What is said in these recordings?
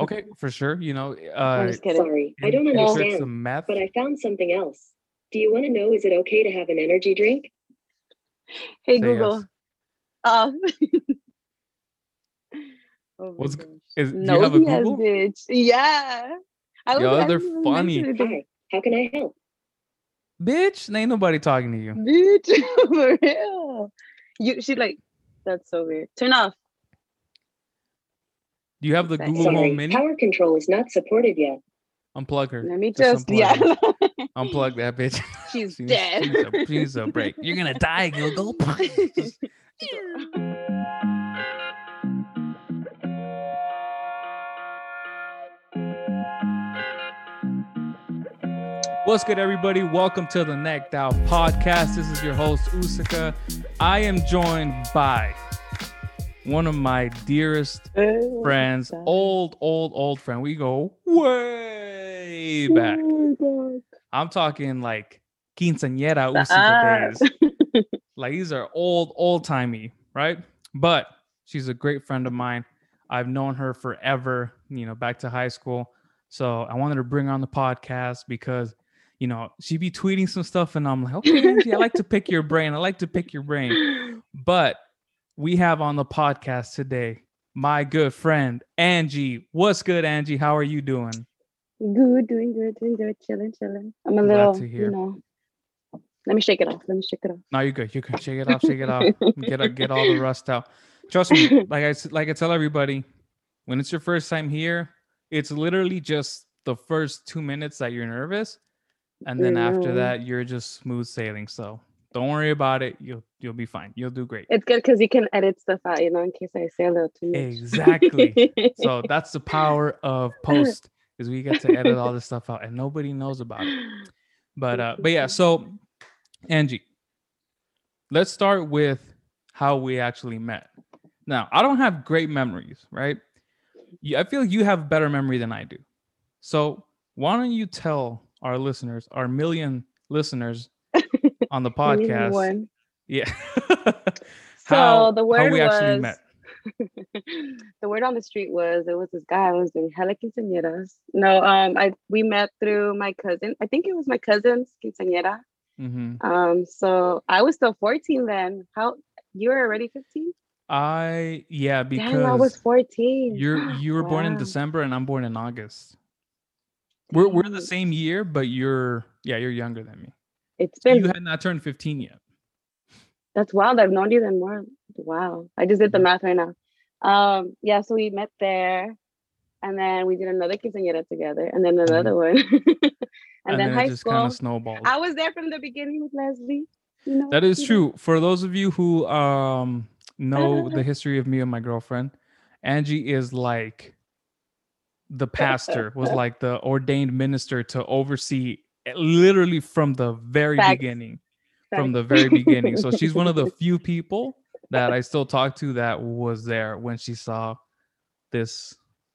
Okay, for sure. You know, uh, I'm uh, just kidding. Sorry, I don't insert understand, some meth. but I found something else. Do you want to know is it okay to have an energy drink? Hey Say Google. yes. Oh. oh What's- gosh. Is, do you No, have a yes, Google? bitch. Yeah. I Yo, was- I they're didn't funny. Hi, how can I help? Bitch, ain't nobody talking to you. Bitch, for real. You she like that's so weird. Turn off. Do you have the Google Sorry, Home Mini? power control is not supported yet. Unplug her. Let me Just just, yeah. Unplug that bitch. She's She's- dead. She's a, she's a break. You're gonna die, Google. Just- What's good, everybody? Welcome to the Necked Out Podcast. This is your host, Usaka. I am joined by one of my dearest Oh, friends, God. old, old, old friend. We go way back. Oh, I'm talking like quinceañera Usaka Ah. days. Like these are old, old timey, right? But she's a great friend of mine. I've known her forever, you know, back to high school. So I wanted to bring her on the podcast because, you know, she'd be tweeting some stuff and I'm like, okay, Angie, I like to pick your brain. I like to pick your brain. But we have on the podcast today my good friend, Angie. What's good, Angie? How are you doing? Good, doing good, doing good, chilling, chilling. I'm a Glad little, you know. Let me shake it off. Let me shake it off. No, you're good. You can shake it off, shake it off, get get all the rust out. Trust me, like I like I tell everybody, when it's your first time here, it's literally just the first two minutes that you're nervous, and then after Mhm. that, you're just smooth sailing. So don't worry about it. You'll you'll be fine. You'll do great. It's good because you can edit stuff out, you know, in case I say a little too much. Exactly. So that's the power of post is we get to edit all this stuff out, and nobody knows about it. But uh, but yeah, so Angie, let's start with how we actually met. Now, I don't have great memories, right? You- I feel you have better memory than I do. So why don't you tell our listeners, our million listeners on the podcast, yeah, So how, the word we actually was- met. the word on the street was it was this guy I was doing hella quinceañeras. No, um, I we met through my cousin. I think it was my cousin's quinceañera. hmm Um, so I was still 14 then. How you were already 15? I yeah because Damn, I was 14. You're you were born in December and I'm born in August. We're we're the same year, but you're yeah, you're younger than me. It's been you had not turned 15 yet. that's wild. I've known you then more. Wow. I just did the math right now. Um, yeah, so we met there and then we did another quinceañera together and then another one. and, then, it high school. snowballed. I was there from the beginning with Leslie. You know, That is know. true. For those of you who um know the history of me and my girlfriend, Angie is like the pastor, was like the ordained minister to oversee literally from the very Facts. beginning. From the very beginning. So she's one of the few people that I still talk to that was there when she saw this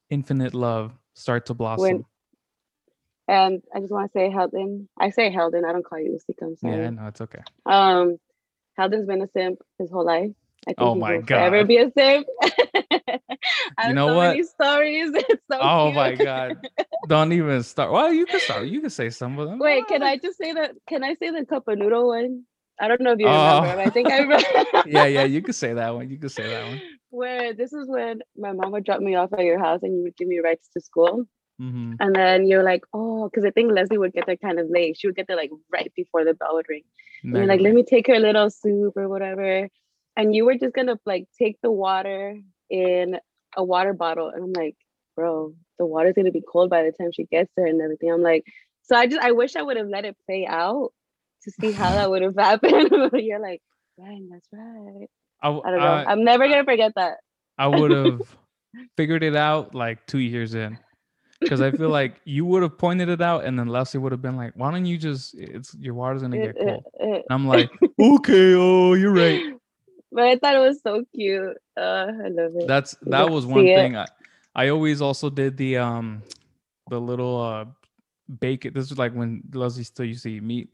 infinite love start to blossom. And I just want to say Heldon. I say Heldon. I don't call you Usika. I'm sorry. yeah, no, it's okay. Um, Heldon's been a simp his whole life. I think Oh my god. forever God. be a simp. I have know so what? many stories. It's so oh cute. my god. Don't even start. Well, you can start. You can say some of them. Wait, can. I just say that? Can I say the cup of noodle one? I don't know if you Oh. remember. but I think I remember. yeah, yeah, you can say that one. You can say that one. Where this is when my mom would drop me off at your house and you would give me rides to school. hmm And then you're like, oh, because I think Leslie would get there kind of late. She would get there like right before the bell would ring. And you're like, let me take her a little soup or whatever. And you were just gonna like take the water in a water bottle. And I'm like, bro, the water's gonna be cold by the time she gets there and everything. I'm like, so I just I wish I would have let it play out to see how that would have happened. But you're like, dang, that's right. I, w- I don't know. I, I'm never gonna forget that. I would have figured it out like two years in. Because I feel like you would have pointed it out and then Leslie would have been like, why don't you just it's your water's gonna eh, get It- it- cold. Eh. And I'm like, okay, oh, you're right. But I thought it was so cute. Uh, I love it. That's that was one thing. I, I always also did the um the little uh bacon. This was like when Leslie still used to eat meat.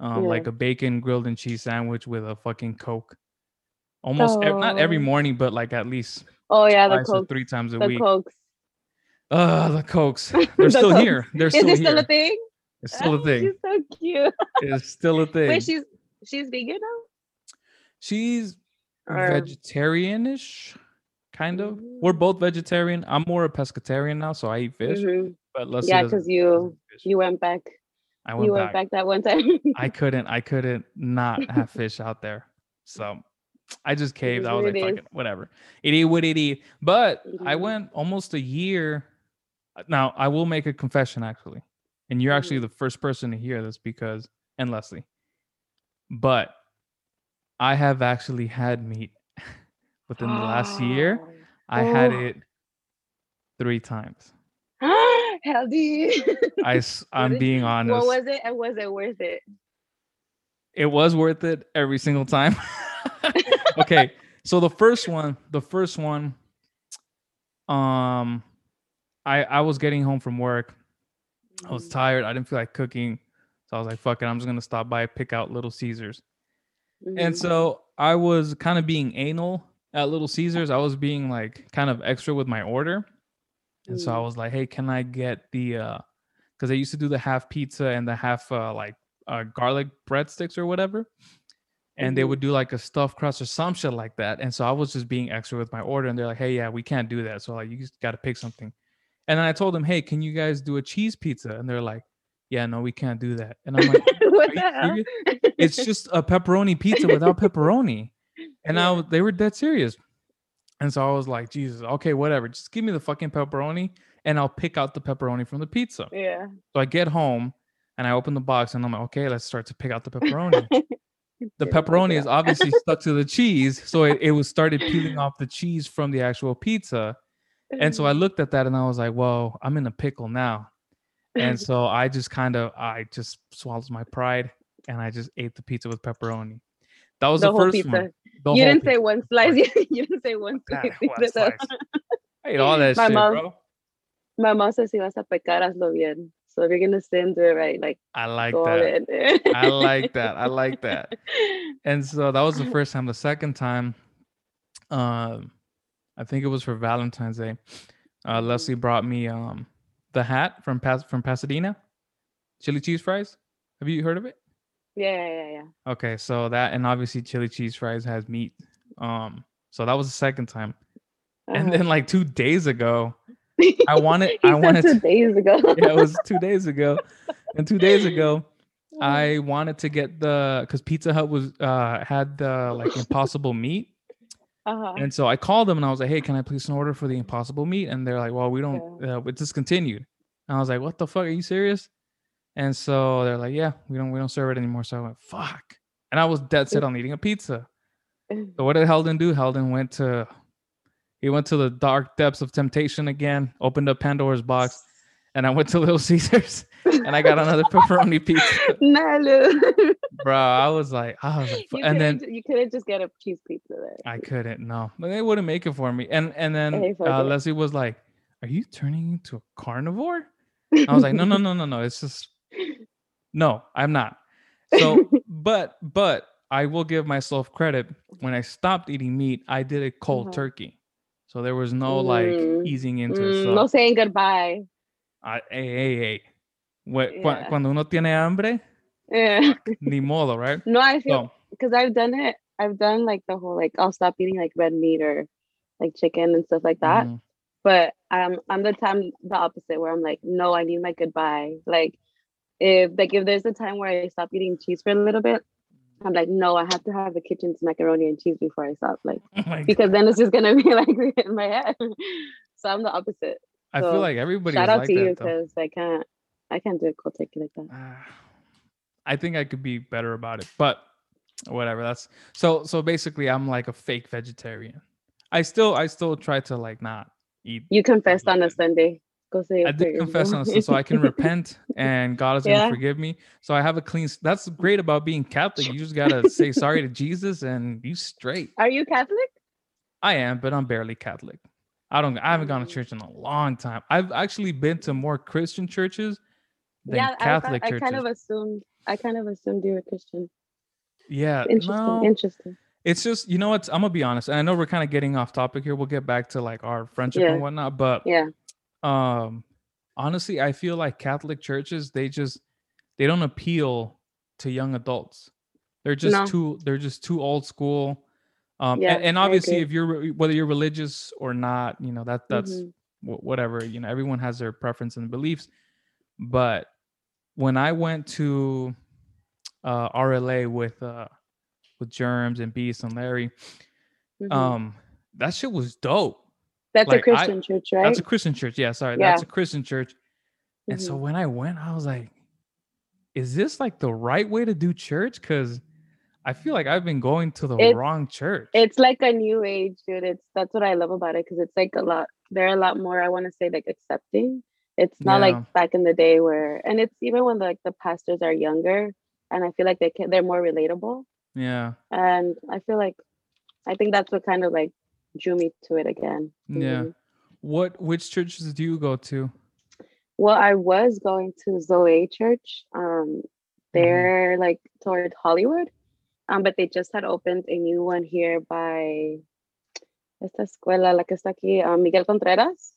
Um, like a bacon grilled and cheese sandwich with a fucking coke. Almost ev- not every Oh. morning, but like at least oh yeah, the cokes. three times a The week. cokes. Uh the cokes. They're The still Cokes. here. They're Is still it here. still a thing? it's still a Oh, thing. She's so cute. It's still a thing. Wait, she's she's vegan now. She's Or- vegetarianish, kind of. We're both vegetarian. I'm more a pescatarian now, so I eat fish. Mhm. But let's Yeah, because you you went back. I went You back. went back that one time. I couldn't. I couldn't not have fish out there. So I just caved. I was like, it Fuck is. it, whatever. It is what it is. But I Mhm. went almost a year. Now I will make a confession actually, and you're actually Mhm. the first person to hear this because and Leslie. But I have actually had meat within the last year. I had Oh. it three times. Healthy. I I'm being honest. What was it? And was it worth it? it was worth it every single time. okay, so the first one, the first one, um, I I was getting home from work. I was Mm. tired. I didn't feel like cooking, so I was like, "Fuck it, I'm just gonna stop by pick out Little Caesars." And Mhm. so I was kind of being anal at Little Caesars. I was being like kind of extra with my order. And so I Mm. was like, hey, can I get the uh because I used to do the half pizza and the half uh like uh garlic breadsticks or whatever. And they Mhm. would do like a stuffed crust or some shit like that. And so I was just being extra with my order, and they're like, hey, yeah, we can't do that. So like you just gotta pick something. And then I told them, hey, can you guys do a cheese pizza? And they're like, yeah, no, we can't do that. And I'm like, what the hell? it's just a pepperoni pizza without pepperoni. And I Yeah. was, they were dead serious. And so I was like, Jesus, okay, whatever. Just give me the fucking pepperoni and I'll pick out the pepperoni from the pizza. Yeah. So I get home and I open the box and I'm like, okay, let's start to pick out the pepperoni. the pepperoni is obviously stuck to the cheese. So it, it was started peeling off the cheese from the actual pizza. And so I looked at that and I was like, whoa, I'm in a pickle now. And so I just kind of, I just swallowed my pride and I just ate the pizza with pepperoni. That was the the, first pizza. one. The you didn't say one slice. You, didn't say one slice. one slice. I ate all that My shit, mom- bro. My mom says si vas a pecar, hazlo bien. So if you're gonna sin, do it right. Like I like that. I like that. I like that. And so that was the first time. The second time, um, I think it was for Valentine's Day. Uh, Mhm. Leslie brought me um the hat from Pas- from Pasadena, chili cheese fries. Have you heard of it? Yeah, yeah, yeah, Okay, so that and obviously chili cheese fries has meat. Um, so that was the second time. And Uh-huh. then like two days ago, I wanted I wanted two to, days ago. yeah, it was two days ago. And two days ago, I wanted to get the because Pizza Hut was uh had the like impossible meat. Uh-huh. And so I called them and I was like, hey, can I place an order for the impossible meat? And they're like, well, we don't uh, it's discontinued. And I was like, what the fuck? Are you serious? And so they're like, yeah, we don't we don't serve it anymore. So I went, fuck. And I was dead set on eating a pizza. So what did Heldon do? Heldon went to he went to the dark depths of temptation again, opened up Pandora's box, and I went to Little Caesars and I got another pepperoni pizza. Nalu. Bro, I was like, I was like, you and then you couldn't just get a cheese pizza there. I couldn't, no, but they wouldn't make it for me. And and then uh. Leslie was like, "Are you turning into a carnivore?" I was like, "No, no, no, no, no. It's just no, I'm not." So, but but I will give myself credit. When I stopped eating meat, I did it cold Uh-huh. turkey, so there was no like Mm, easing into it. Mm, So, no saying goodbye. I, hey, hey, hey. Wh- cu- Yeah. Cuando uno tiene hambre, Yeah. ni modo, right? No, I feel So, because I've done it. I've done like the whole like I'll stop eating like red meat or like chicken and stuff like that. mhm. But I'm I'm the time the opposite where I'm like, no, I need my goodbye. Like if like if there's a time where I stop eating cheese for a little bit, I'm like, no, I have to have the kitchen's macaroni and cheese before I stop. Like Oh because then it's just gonna be like in my head. So I'm the opposite. I feel So, like everybody Shout out like to you because I can't I can't do a cold turkey like that. Ah, I think I could be better about it, but whatever. That's so. So basically, I'm like a fake vegetarian. I still, I still try to like not eat. You confessed on a Sunday. Go say I did confess on yourself. this, so I can repent, and God is Yeah. gonna forgive me. So I have a clean. That's great about being Catholic. You just gotta say sorry to Jesus, and you straight. Are you Catholic? I am, but I'm barely Catholic. I don't. I haven't gone to church in a long time. I've actually been to more Christian churches than yeah, Catholic I, I churches. kind of assumed. I kind of assumed you were Christian. yeah, Interesting. no, Interesting. it's just you know what i'm gonna be honest and i know we're kind of getting off topic here we'll get back to like our friendship Yeah. and whatnot but Yeah. um honestly i feel like catholic churches they just they don't appeal to young adults they're just No. too they're just too old school um Yeah, and, and obviously if you're whether you're religious or not you know that that's Mhm. wh- whatever you know everyone has their preference and beliefs but when i went to uh rla with uh with germs and beast and larry Mhm. um that shit was dope That's like, a I- Christian church, right? that's a christian church yeah sorry Yeah. that's a christian church and so Mhm. when i went i was like is this like the right way to do church because i feel like i've been going to the It's- wrong church it's like a new age, dude. It's that's what I love about it because it's like a lot. They're a lot more. I want to say like accepting. It's not Yeah. like back in the day where, and it's even when like the pastors are younger, and I feel like they can they're more relatable. yeah And I feel like, I think that's what kind of like drew me to it again. yeah what which churches do you go to Well, I was going to Zoe Church. Um, they're like toward Hollywood, um, but they just had opened a new one here by esta escuela, la que está aquí, um, Miguel Contreras.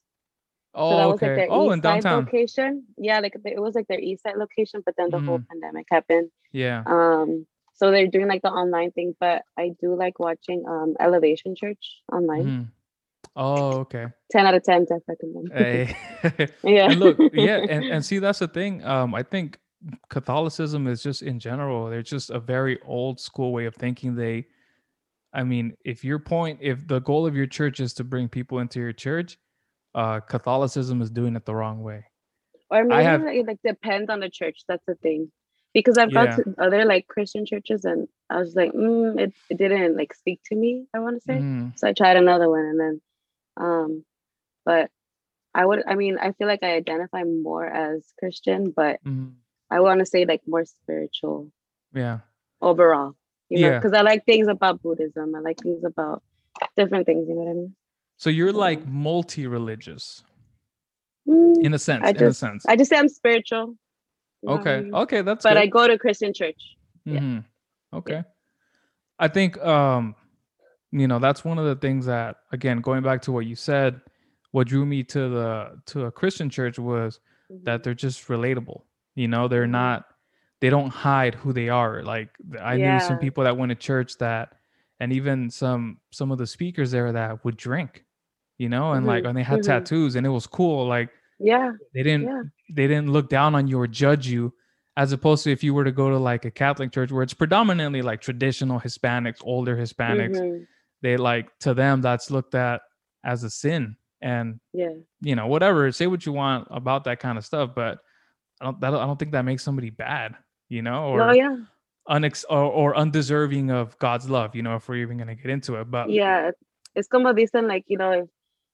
oh so that was okay like their oh east in downtown location. Yeah, like it was like their east side location, but then the whole Mhm. pandemic happened. yeah Um, so they're doing like the online thing, but I do like watching um Elevation Church online. Mhm. oh okay 10 out of 10, I recommend. hey yeah. and look yeah and, and see that's the thing um i think catholicism is just in general they're just a very old school way of thinking they i mean if your point if the goal of your church is to bring people into your church uh catholicism is doing it the wrong way Or maybe have- it like depends on the church. That's the thing. Because I've Yeah. gone to other like Christian churches and I was like, mm, it, it didn't like speak to me, I want to say. Mhm. So I tried another one and then um but I would I mean, I feel like I identify more as Christian, but Mhm. I want to say like more spiritual yeah overall. You know, Yeah. because I like things about Buddhism. I like things about different things, you know what I mean? so you're like multi-religious Mm, in a sense I in a just- sense I just say I'm spiritual. I okay mean? okay that's But good. I go to Christian church. yeah. hmm Okay. I think um you know that's one of the things that again going back to what you said what drew me to the to a Christian church was that they're just relatable. You know, they're Mhm. not they don't hide who they are. Like I knew some people that went to church that and even some some of the speakers there that would drink, you know, and like Mhm, and they had mhm. tattoos and it was cool like Yeah, they didn't yeah. they didn't look down on you or judge you as opposed to if you were to go to like a catholic church where it's predominantly like traditional hispanics older hispanics mhm, they like to them that's looked at as a sin and Yeah. you know whatever say what you want about that kind of stuff but i don't that, i don't think that makes somebody bad you know or No, yeah. unex or, or undeserving of god's love you know if we're even going to get into it but Yeah. It's como dicen like, you know, if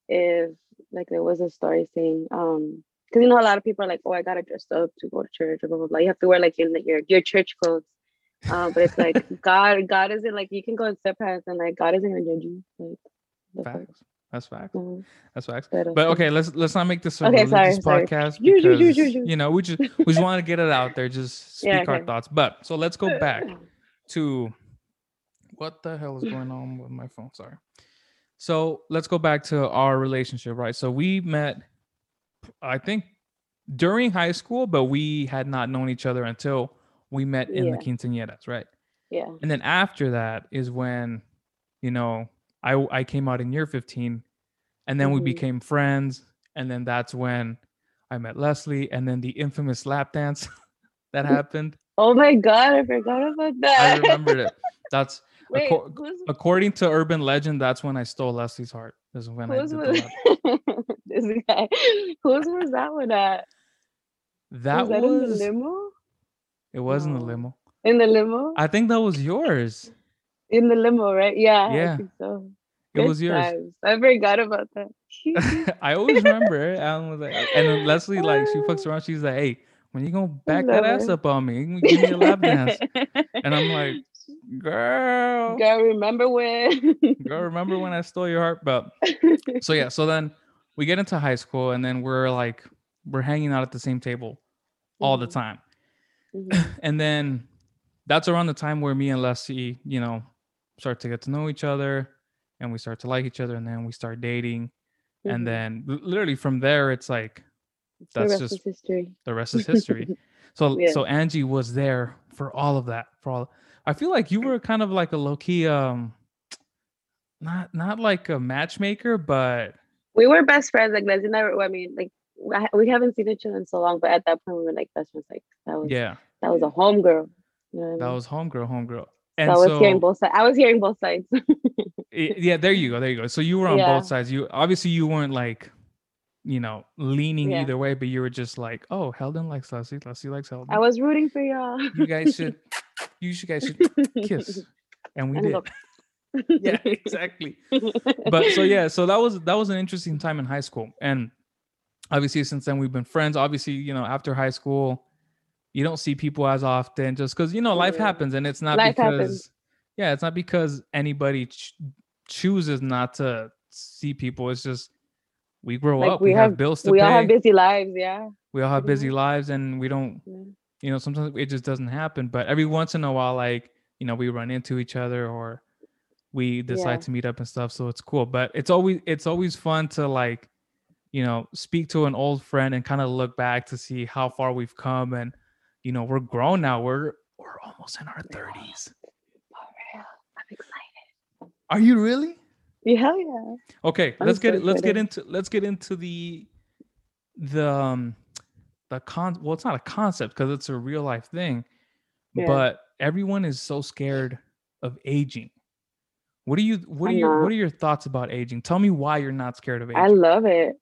if like there was a story saying, um, because you know a lot of people are like, oh, I gotta dress up to go to church or blah blah blah. You have to wear like your your your church clothes. Um, but it's like God, God isn't like you can go in sweatpants and like God isn't gonna judge you. Like facts that's facts Mhm. that's facts But okay, let's let's not make this a Okay, sorry, religious sorry. podcast you- because you- know we just we just want to get it out there, just speak Yeah, our thoughts. But so let's go back to what the hell is going on with my phone? Sorry. So let's go back to our relationship, right? So we met, I think, during high school, but we had not known each other until we met in the Yeah. quinceañeras, right? Yeah. And then after that is when, you know, I I came out in year 15 and then we Mhm. became friends and then that's when I met Leslie and then the infamous lap dance that happened. Oh my god, I forgot about that. I remembered it. That's Wait, acco- according to urban legend that's when I stole Leslie's heart. Is when I whose did was this guy? Whose was that one at? That was that in the limo? it was in the limo. In the limo? I think that was yours. In the limo, right? Yeah, Yeah. I think so. It Good was yours. times. I forgot about that. I always remember. Alan was like, and Leslie, like, she fucks around. She's like, "Hey, when you gonna back that ass up on me? Give me a lap dance." And I'm like, "Girl, girl, remember when? girl, remember when I stole your heart?" But so yeah, so then we get into high school, and then we're like, we're hanging out at the same table all the Mhm, time, mhm. and then that's around the time where me and Leslie, you know, start to get to know each other, and we start to like each other, and then we start dating, and Mhm. then literally from there it's like the that's rest just is history. the rest is history so Yeah. so angie was there for all of that for all i feel like you were kind of like a low-key um not not like a matchmaker but We were best friends. Like Leslie never I. Mean, like we haven't seen each other in so long, but at that point we were like best friends. Like that was yeah that was a homegirl. You know I that mean? was homegirl homegirl So I was so hearing both sides. I was hearing both sides. Yeah there you go there you go so you were on Yeah. both sides you obviously you weren't like you know leaning Yeah. either way but you were just like oh Heldon likes Leslie Leslie likes Heldon I was rooting for y'all. you guys should you should guys should kiss and we And did yeah exactly but so yeah so that was that was an interesting time in high school and obviously since then we've been friends obviously you know after high school you don't see people as often just because you know life Yeah. happens and it's not Life because happens. yeah it's not because anybody ch- chooses not to see people it's just we grow Like, up we we, have, have- bills to we pay all have busy lives. Yeah. we all have busy mm-hmm. lives and we don't you know sometimes it just doesn't happen but every once in a while like you know we run into each other or we decide Yeah. to meet up and stuff so it's cool but it's always it's always fun to like you know speak to an old friend and kind of look back to see how far we've come and you know we're grown now we're we're almost in our 30s I'm excited. are you really Yeah, yeah. okay I'm let's get so it let's get into let's get into the the um the con well it's not a concept because it's a real life thing Yeah. but everyone is so scared of aging what are you what are I'm your not. what are your thoughts about aging tell me why you're not scared of aging I love it.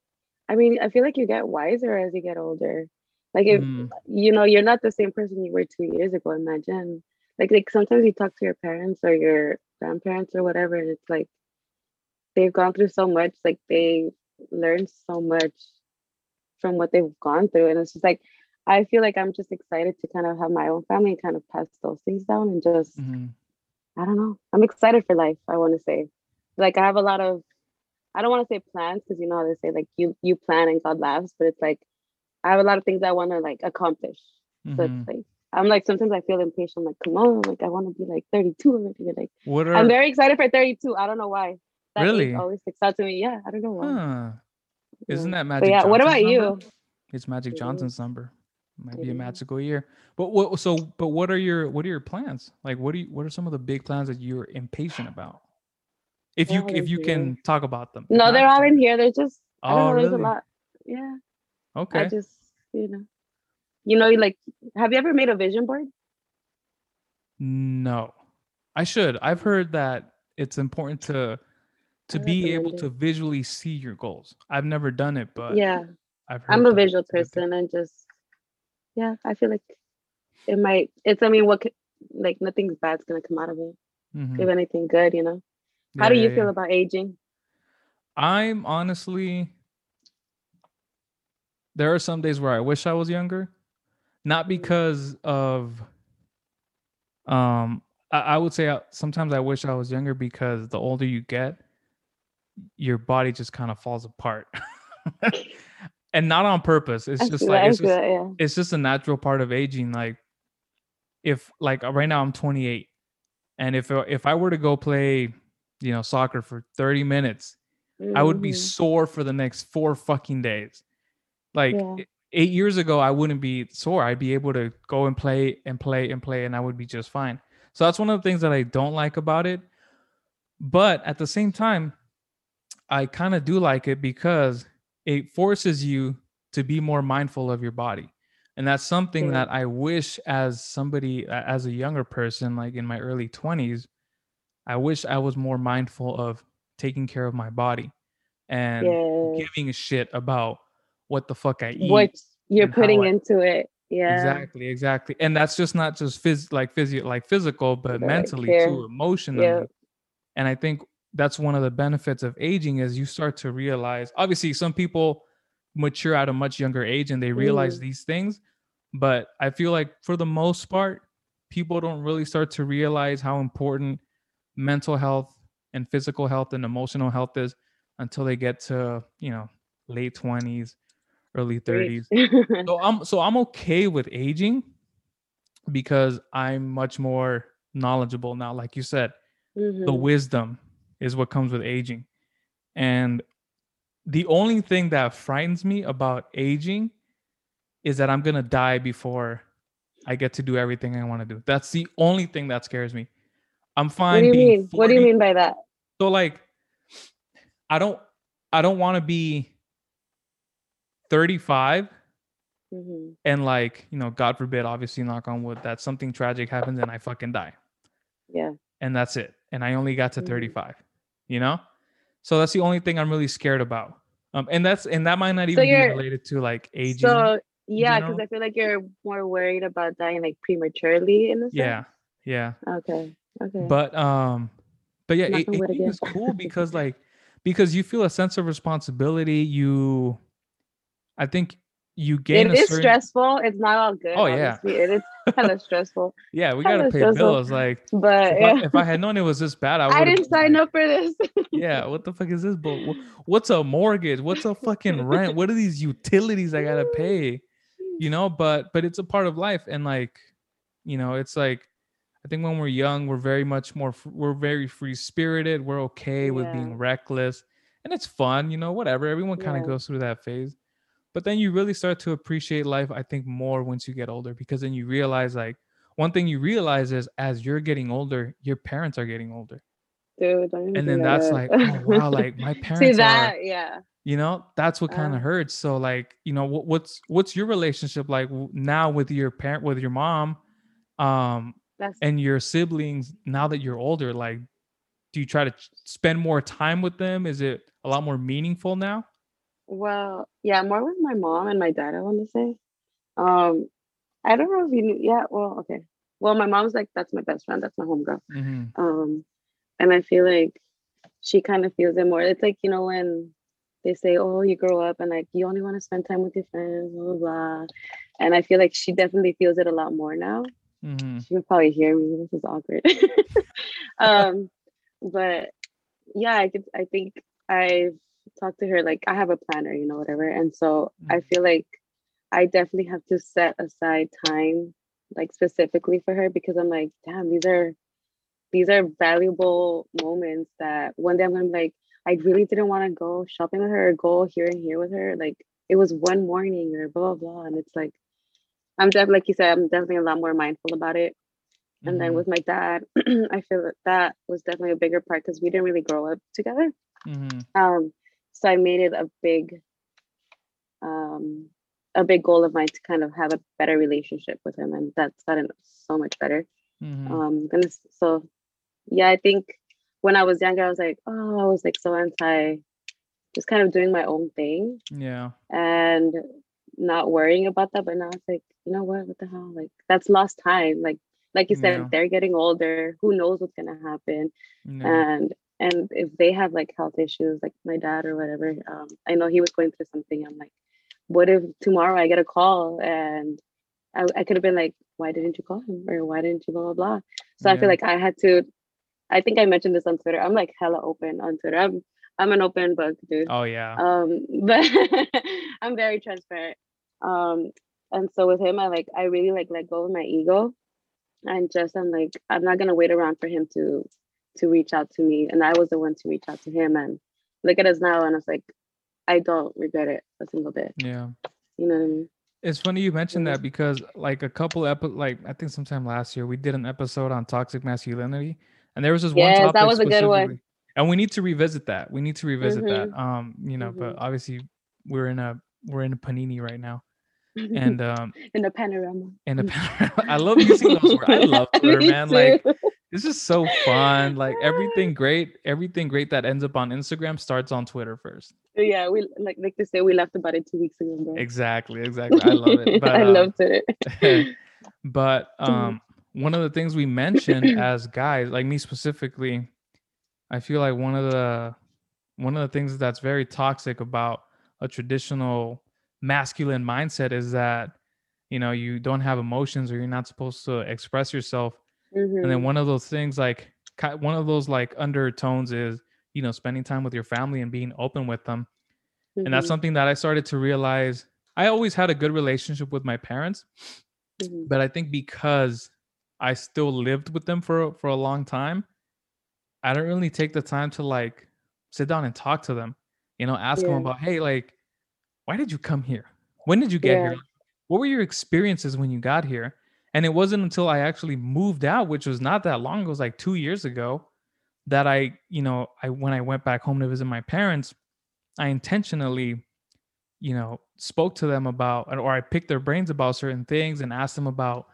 I mean, I feel like you get wiser as you get older. Like if Mm, you know you're not the same person you were two years ago. Imagine, like like sometimes you talk to your parents or your grandparents or whatever, and it's like they've gone through so much. Like they learned so much from what they've gone through, and it's just like I feel like I'm just excited to kind of have my own family and kind of pass those things down and just mhm. I don't know. I'm excited for life. I want to say, like, I have a lot of. I don't want to say plans because you know how they say like you you plan and God laughs, but it's like I have a lot of things I want to like accomplish. So Mhm. it's like I'm like sometimes I feel impatient. like, come on, like I want to be like 32 already. Like what are I'm very excited for 32. I don't know why. That Really? always sticks out to me. Yeah, I don't know why. huh. isn't that But magic yeah, what about Johnson's you? number? it's magic johnson's number might be a magical year but what so but what are your what are your plans like what do you what are some of the big plans that you're impatient about if you if you can talk about them No, they're all in here. They're just I don't Oh, know. There's really? a lot. Yeah. Okay I just you know, you know, like have you ever made a vision board? No, I should. I've heard that it's important to to I be able to visually see your goals. I've never done it, but yeah. I've heard I'm a visual it's a good thing. person and just yeah, I feel like it might it's I mean what could, like nothing's bad's gonna come out of it. Mhm. If anything good, you know. How Yeah, do you yeah, feel yeah. about aging? I'm honestly there are some days where I wish I was younger, not because of um I, I would say uh, sometimes I wish I was younger because the older you get, your body just kind of falls apart. and not on purpose. It's I just like that, it's just that, yeah. it's just a natural part of aging like if like right now i'm 28 and if uh, if i were to go play you know soccer for 30 minutes i would be Mhm. sore for the next four fucking days like Yeah. eight years ago i wouldn't be sore i'd be able to go and play and play and play and i would be just fine so that's one of the things that i don't like about it but at the same time i kind of do like it because it forces you to be more mindful of your body and that's something Yeah. that i wish as somebody as a younger person like in my early 20s i wish i was more mindful of taking care of my body and Yeah. giving a shit about what the fuck i eat What you're putting I- into it. Yeah. exactly exactly and that's just not just phys- like physio like physical but But, mentally care. too emotionally Yeah. and i think that's one of the benefits of aging is you start to realize obviously some people mature at a much younger age and they realize Mm. these things but i feel like for the most part people don't really start to realize how important mental health and physical health and emotional health is until they get to you know late 20s early 30s so i'm so i'm okay with aging because i'm much more knowledgeable now like you said the Mhm. wisdom is what comes with aging and the only thing that frightens me about aging is that I'm gonna die before I get to do everything I want to do. That's the only thing that scares me. I'm fine. What do you mean? What do you mean by that? So like, I don't, I don't want to be 35 Mhm. and like, you know, God forbid, obviously, knock on wood, that something tragic happens and I fucking die, Yeah. and that's it. And I only got to Mhm. 35. You know, so that's the only thing I'm really scared about. Um, and that's and that might not So even be related to like aging. So yeah, because general? I feel like you're more worried about dying like prematurely in a sense. yeah, yeah. Okay. Okay. but um but yeah it, on wood aging again. is cool because like because you feel a sense of responsibility you i think you gain it is certain, stressful. It's not all good. Oh, yeah. obviously. It is kind of stressful. yeah we gotta pay stressful. bills like But if, yeah. I, if I had known it was this bad i, I didn't sign like, up for this. yeah what the fuck is this but what's a mortgage what's a fucking rent what are these utilities i gotta pay you know but but it's a part of life and like you know it's like i think when we're young we're very much more we're very free spirited we're okay with Yeah. being reckless and it's fun you know whatever everyone kind of Yeah. goes through that phase but then you really start to appreciate life i think more once you get older because then you realize like one thing you realize is as you're getting older your parents are getting older Dude, don't and then that's like oh wow like my parents See are that? Yeah. you know that's what kind of Uh. hurts so like you know what, what's what's your relationship like now with your parent with your mom um and your siblings now that you're older like do you try to spend more time with them is it a lot more meaningful now well, yeah, more with my mom and my dad, I want to say. Um, I don't know if you knew, yeah, well, okay. Well, my mom's like, that's my best friend, that's my homegirl. mm-hmm. Um, and I feel like she kind of feels it more. It's like, you know, when they say, Oh, you grow up and like you only want to spend time with your friends, blah blah blah. And I feel like she definitely feels it a lot more now. Mm-hmm. She can probably hear me. This is awkward. um, but yeah, I could I think I've talked to her like I have a planner, you know, whatever. And so I Mm. feel like I definitely have to set aside time like specifically for her because I'm like, damn, these are these are valuable moments that one day I'm gonna be like, I really didn't want to go shopping with her or go here and here with her. Like it was one morning or blah blah blah. And it's like I'm definitely like you said, I'm definitely a lot more mindful about it. And then Mhm. with my dad, I feel that that was definitely a bigger part because we didn't really grow up together. Mhm. Um, so I made it a big, um, a big goal of mine to kind of have a better relationship with him, and that's gotten so much better. Mhm. Um, and so yeah, I think when I was younger, I was like, oh, I was like so anti, just kind of doing my own thing yeah and not worrying about that. But now it's like, you know what? What the hell? Like that's lost time. Like like you said, Yeah. they're getting older. Who knows what's gonna happen? yeah And and if they have like health issues, like my dad or whatever, um, I know he was going through something. I'm like, what if tomorrow I get a call and I, I could have been like, why didn't you call him or why didn't you blah blah blah? So I feel like I had to. I think I mentioned this on Twitter. I'm like hella open on Twitter. I'm I'm an open book, dude. oh yeah Um, but I'm very transparent. Um, and so with him, I like I really like let go of my ego, and just I'm like I'm not gonna wait around for him to to reach out to me, and I was the one to reach out to him. And look at us now, and it's like I don't regret it a single bit. yeah You know what I mean? It's funny you mentioned Yeah. that because like a couple epi- like I think sometime last year we did an episode on toxic masculinity, and there was this Yes, one that topic was a good one. and we need to revisit that. We need to revisit that. Mhm. Um, you know, but Mhm. obviously we're in a we're in a panini right now, and um, in the panorama. in the panorama i love using those words. I love Twitter, man. Like this is so fun. Like everything great, everything great that ends up on Instagram starts on Twitter first. yeah, we like like to say we left about it two weeks ago, bro. Exactly, exactly. I love it. But I um, loved it. but Mm-hmm. um one of the things we mentioned as guys like me specifically i feel like one of the one of the things that's very toxic about a traditional masculine mindset is that you know you don't have emotions or you're not supposed to express yourself and Mhm. then one of those things like one of those like undertones is you know spending time with your family and being open with them and that's Mhm. something that i started to realize i always had a good relationship with my parents Mhm. but I think because I still lived with them for for a long time, I don't really take the time to like sit down and talk to them. You know, ask them about, hey, like, why did you come here? When did you get Yeah. here? What were your experiences when you got here? And it wasn't until I actually moved out, which was not that long, ago, it was like two years ago, that I, you know, I when I went back home to visit my parents, I intentionally, you know, spoke to them about or I picked their brains about certain things and asked them about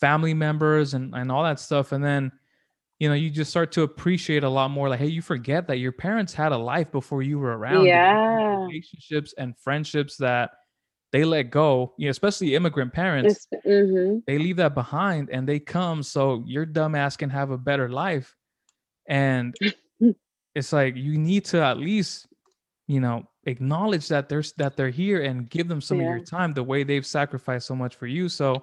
family members and, and all that stuff. And then, you know, you just start to appreciate a lot more like, hey, you forget that your parents had a life before you were around. Yeah. Relationships and friendships that they let go, you know, especially immigrant parents mm-hmm. they leave that behind and they come so your dumb ass can have a better life and it's like you need to at least you know acknowledge that there's that they're here and give them some of your time the way they've sacrificed so much for you so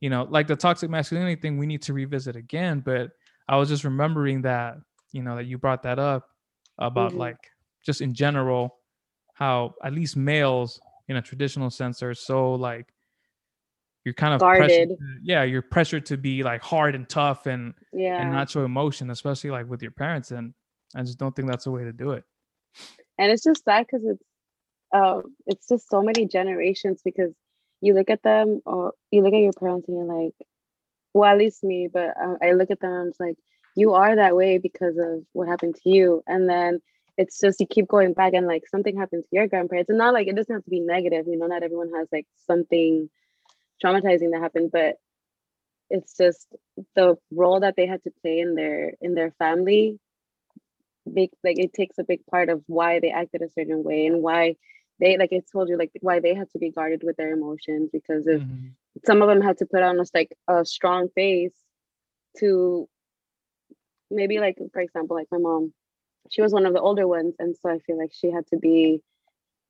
you know like the toxic masculinity thing we need to revisit again but i was just remembering that you know that you brought that up about Mhm. like just in general how at least males in a traditional sense are so like you're kind of Guarded. to- yeah you're pressured to be like hard and tough and Yeah. and not show emotion especially like with your parents and i just don't think that's the way to do it and it's just sad because it's um it's just so many generations because you look at them or you look at your parents and you're like well at least me but uh, i look at them and it's like you are that way because of what happened to you and then it's just you keep going back and like something happened to your grandparents and not like it doesn't have to be negative you know not everyone has like something traumatizing that happened but it's just the role that they had to play in their in their family big like it takes a big part of why they acted a certain way and why they like I told you like why they had to be guarded with their emotions because of Mhm. some of them had to put on a like a strong face to maybe like for example like my mom she was one of the older ones and so I feel like she had to be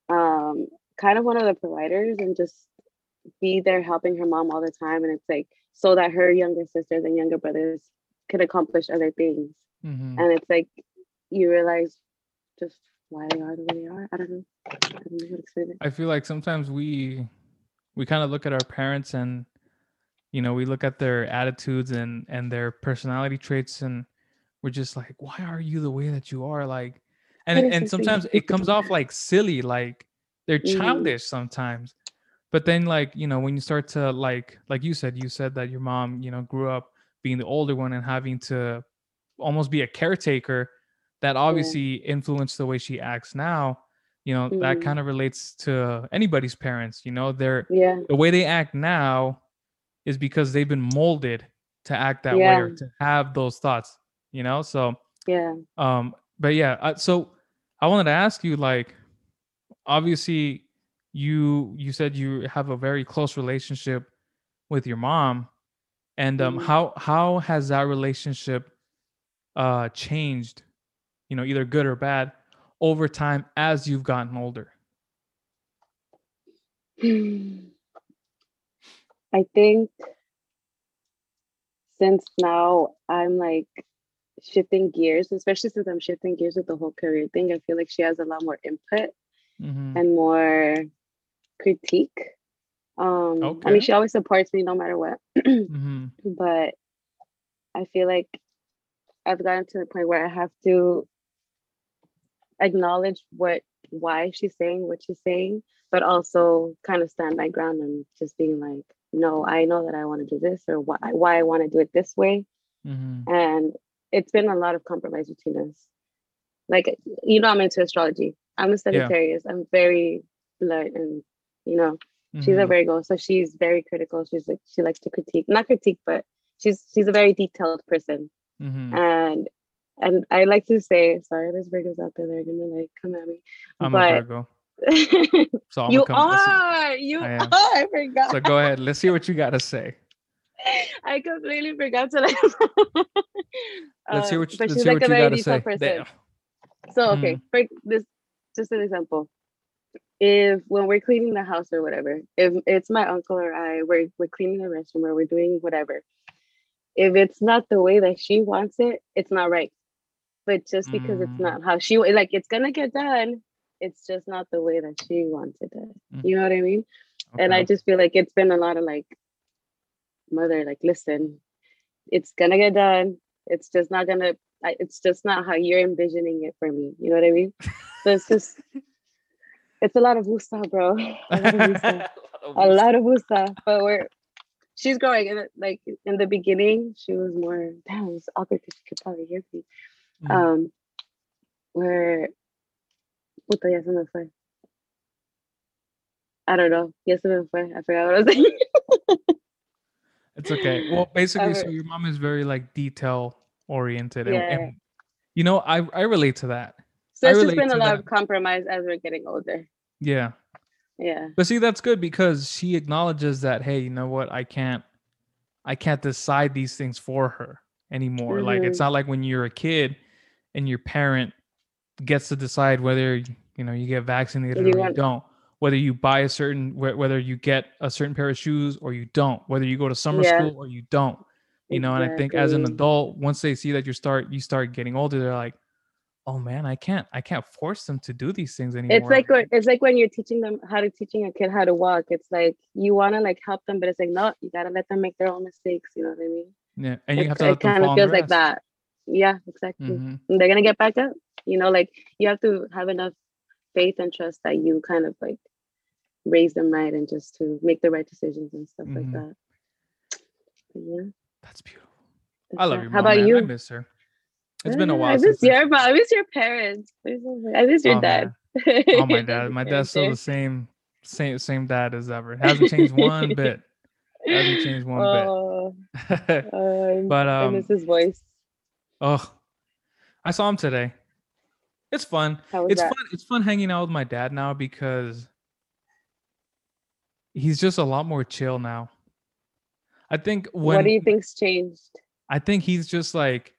um kind of one of the providers and just be there helping her mom all the time and it's like so that her younger sisters and younger brothers could accomplish other things Mhm. and it's like you realize just why they are the way they are. I don't know. I don't know explain it. I feel like sometimes we we kind of look at our parents and you know we look at their attitudes and and their personality traits and we're just like why are you the way that you are like and and sometimes it comes off like silly like they're Mhm. childish sometimes but then like you know when you start to like like you said you said that your mom you know grew up being the older one and having to almost be a caretaker that obviously influenced the way she acts now you know that Mhm. kind of relates to anybody's parents you know they're Yeah. the way they act now is because they've been molded to act that way or to have those thoughts you know so Yeah. um but yeah uh, so i wanted to ask you like obviously you you said you have a very close relationship with your mom and um Mhm. how how has that relationship uh changed you know either good or bad over time as you've gotten older I think since now I'm like shifting gears, especially since I'm shifting gears with the whole career thing, I feel like she has a lot more input Mhm. and more critique. Um, I mean, she always supports me no matter what. Mhm. but I feel like I've gotten to the point where I have to acknowledge what why she's saying what she's saying, but also kind of stand my ground and just being like, no, I know that I want to do this or why why I want to do it this way. Mhm. And it's been a lot of compromise between us. Like you know, I'm into astrology. I'm a Sagittarius. I'm very blunt, and you know, she's a Mhm. Virgo, so she's very critical. She's like she likes to critique, not critique, but she's she's a very detailed person. Mhm. And and I like to say, sorry, there's Virgos out there They're gonna like come at me. I'm a but Virgo, so I'm you are, you I are. I forgot. So go ahead. Let's hear what you got to say. I completely forgot to like. Let's hear Um, what you, but let's hear like what you got to say. person. So okay, for this, just an example. If when we're cleaning the house or whatever, if it's my uncle or I, we're we're cleaning the restroom or we're doing whatever. If it's not the way that she wants it, it's not right. But just because Mm. it's not how she like, it's gonna get done. It's just not the way that she wants it done. Mm. You know what I mean? And I just feel like it's been a lot of like, mother, like, listen, it's gonna get done. It's just not gonna. I- It's just not how you're envisioning it for me. You know what I mean? So it's just it's a lot of wusa, bro. A lot of wusa. a lot of wusa. But we're she's growing in it, like in the beginning, she was more damn, it was awkward because she could probably hear me. Mm. Um where puta ya se me fue. I don't know. yes me fue. I forgot what I was saying. It's okay. Well, basically, so your mom is very like detail oriented, Yeah. and you know, I I relate to that. so it's just been a lot that. of compromise as we're getting older. Yeah, Yeah. but see, that's good because she acknowledges that. Hey, you know what? I can't, I can't decide these things for her anymore. Like it's Mhm. not like when you're a kid and your parent gets to decide whether you know you get vaccinated You or you don't. Whether you buy a certain, wh- whether you get a certain pair of shoes or you don't. Whether you go to summer Yeah. school or you don't. you know and i think as an adult once they see that you start you start getting older they're like oh man i can't i can't force them to do these things anymore It's like when- it's like when you're teaching them how to teaching a kid how to walk. It's like you want to like help them, but it's like no, you gotta let them make their own mistakes. You know what I mean? yeah and you It's- have to it kind of feels like that. Yeah, exactly. Mhm. And they're gonna get back up. You know, like you have to have enough faith and trust that you kind of like raise them right and just to make the right decisions and stuff Mhm. like that. But yeah. that's beautiful that's i love that. your How about man. you? i miss her it's been a Uh, while I miss your mom. I miss your parents. I miss- your Oh, dad. man. oh my dad my dad's still the same same same dad as ever hasn't changed one bit hasn't changed one oh, bit um, But, I miss um, his voice. oh i saw him today it's fun it's that? fun it's fun hanging out with my dad now because he's just a lot more chill now i think when what do you think's changed? i think he's just like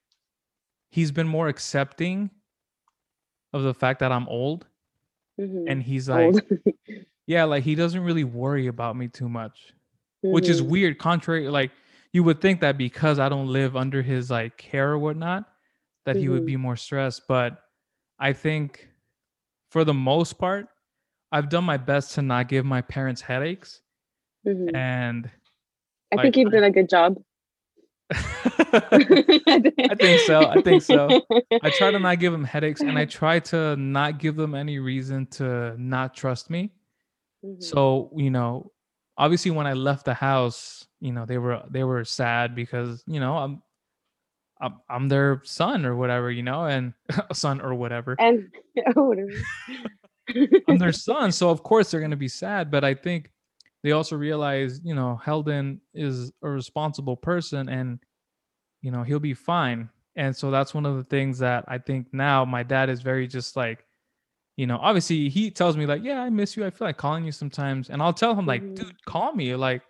he's been more accepting of the fact that i'm old Mhm. and he's like yeah like he doesn't really worry about me too much which is Mhm. weird contrary like you would think that because i don't live under his like care or whatnot that he would Mhm. be more stressed but i think for the most part i've done my best to not give my parents headaches Mhm. and I like, think you've done a good job. I think so, I think so. i try to not give them headaches and i try to not give them any reason to not trust me Mhm. so you know obviously when i left the house you know they were they were sad because you know i'm i'm, I'm their son or whatever you know and son or whatever and oh, whatever. i'm their son so of course they're going to be sad but i think they also realize you know Heldon is a responsible person and you know he'll be fine. And so that's one of the things that i think now my dad is very just like you know obviously he tells me like yeah i miss you. I feel like calling you sometimes. And i'll tell him like Mhm. dude call me. Like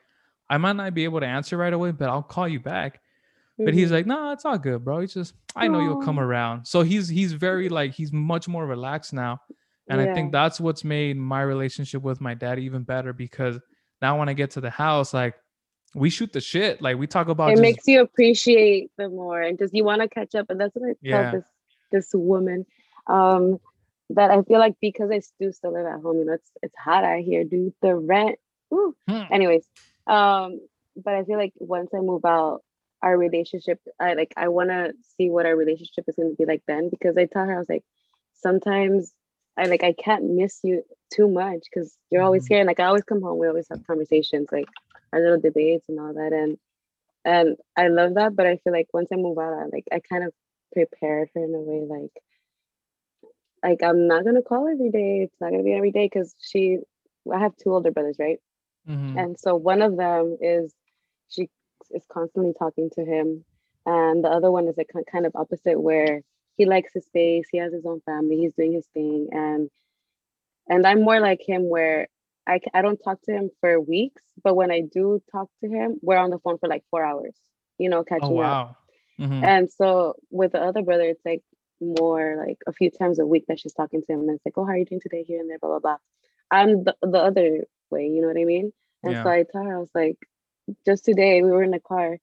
i might not be able to answer right away but i'll call you back. But he's Mhm. like no it's all good bro. It's just i know you'll come around. So he's he's very like he's much more relaxed now and i think that's what's made my relationship with my dad even better because now when i get to the house like we shoot the shit like we talk about it just makes you appreciate them more and just you want to catch up and that's what i Yeah. tell this this woman um that i feel like because i do still live at home you know it's it's hot out here dude the rent woo. Hmm. anyways um but i feel like once i move out our relationship i like i want to see what our relationship is going to be like then because i tell her i was like sometimes i like i can't miss you too much because you're always Mhm. here and like i always come home we always have conversations like our little debates and all that and and I love that. But I feel like once I move out, I like I kind of prepared her in a way like like I'm not gonna call every day. It's not gonna be every day because she. I have two older brothers, right? Mhm. And so one of them is she is constantly talking to him, and the other one is like ki- kind of opposite where he likes his space. He has his own family. He's doing his thing, and and I'm more like him where I I don't talk to him for weeks, but when I do talk to him, we're on the phone for like four hours, you know, catching oh up. wow Mhm. And so with the other brother, it's like more like a few times a week that she's talking to him. And it's like, oh, how are you doing today? Here and there, blah, blah, blah. I'm the, the other way, you know what I mean? And so I tell her, I was like, just today we were in the car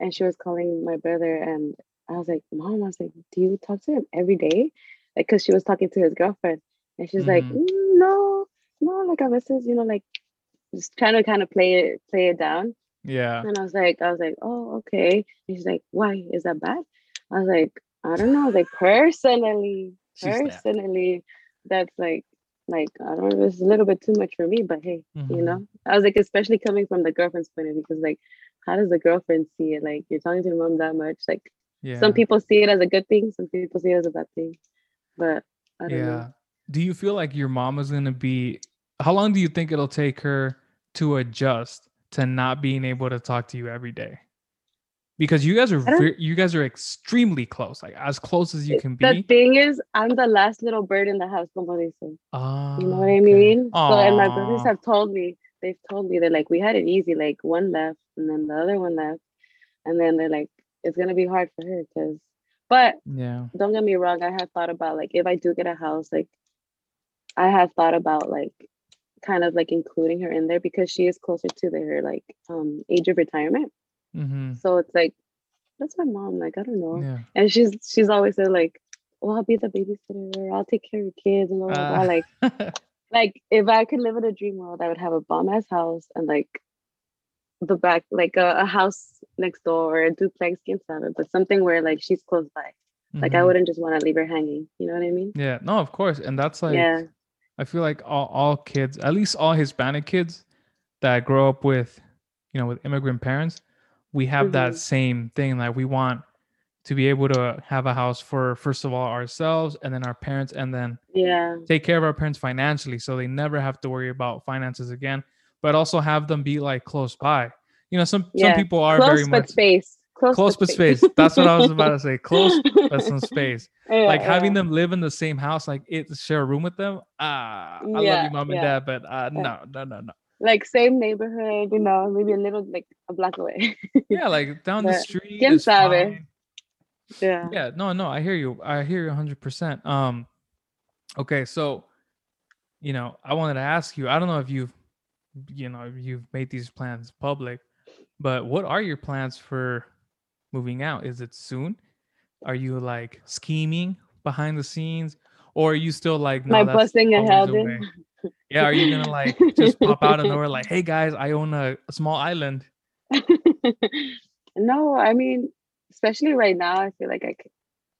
and she was calling my brother. And I was like, Mom, I was like, do you talk to him every day? Like, cause she was talking to his girlfriend. And she's like, Mhm. "Mm, no, no, like I just, you know, like just trying to kind of play it, play it down. yeah And I was like, I was like, oh, okay. And she's like, why? Is that bad? I was like, I don't know. I was like, personally, She's personally, that's like, like I don't know, it's a little bit too much for me, but hey, Mhm. you know, I was like, especially coming from the girlfriend's point of view, because like, how does the girlfriend see it? Like, you're talking to your mom that much. Like, Yeah. some people see it as a good thing, some people see it as a bad thing. But I don't yeah. know. Do you feel like your mom is gonna be? How long do you think it'll take her to adjust to not being able to talk to you every day? Because you guys are ve- you guys are extremely close, like as close as you can be. The thing is, I'm the last little bird in the house, como dicen. Ah, You know what I okay. mean? So, and my brothers have told me, they've told me they're like we had it easy, like one left and then the other one left. And then they're like, it's gonna be hard for her because, but Yeah. don't get me wrong, I have thought about like if I do get a house, like I have thought about like kind of like including her in there because she is closer to the, her like um age of retirement. Mm-hmm. So it's like that's my mom, like I don't know. Yeah. And she's she's always said like, well, I'll be the babysitter, I'll take care of kids and blah blah. Ah. Like like if I could live in a dream world, I would have a bomb ass house and like the back like a, a house next door or a duplex in Santa, but something where like she's close by. Like I Mhm. wouldn't just want to leave her hanging. You know what I mean? Yeah. No, of course, and that's like yeah. I feel like all, all kids, at least all Hispanic kids that grow up with, you know, with immigrant parents, we have that Mhm. same thing. Like we want to be able to have a house for first of all ourselves and then our parents and then Yeah. take care of our parents financially so they never have to worry about finances again, but also have them be like close by. You know, some Yeah. some people are Close very but much space. Close, close but space. That's what I was about to say. Close but some space Yeah, like having them live in the same house, like it share a room with them. Ah, I love you, mom and dad, but uh, no, no, no, no. like same neighborhood, you know, maybe a little like a block away. Yeah, like down the street. quién sabe? yeah. Yeah, no, no, I hear you. I hear you 100%. Um, okay, so, you know, I wanted to ask you. I don't know if you've, you know, you've made these plans public, but what are your plans for moving out? Is it soon? Are you like scheming behind the scenes, or are you still like My no, that's busting a always held away? in. Yeah, are you gonna like just pop out of nowhere like, hey guys, I own a, a small island? no, I mean, especially right now, I feel like I c-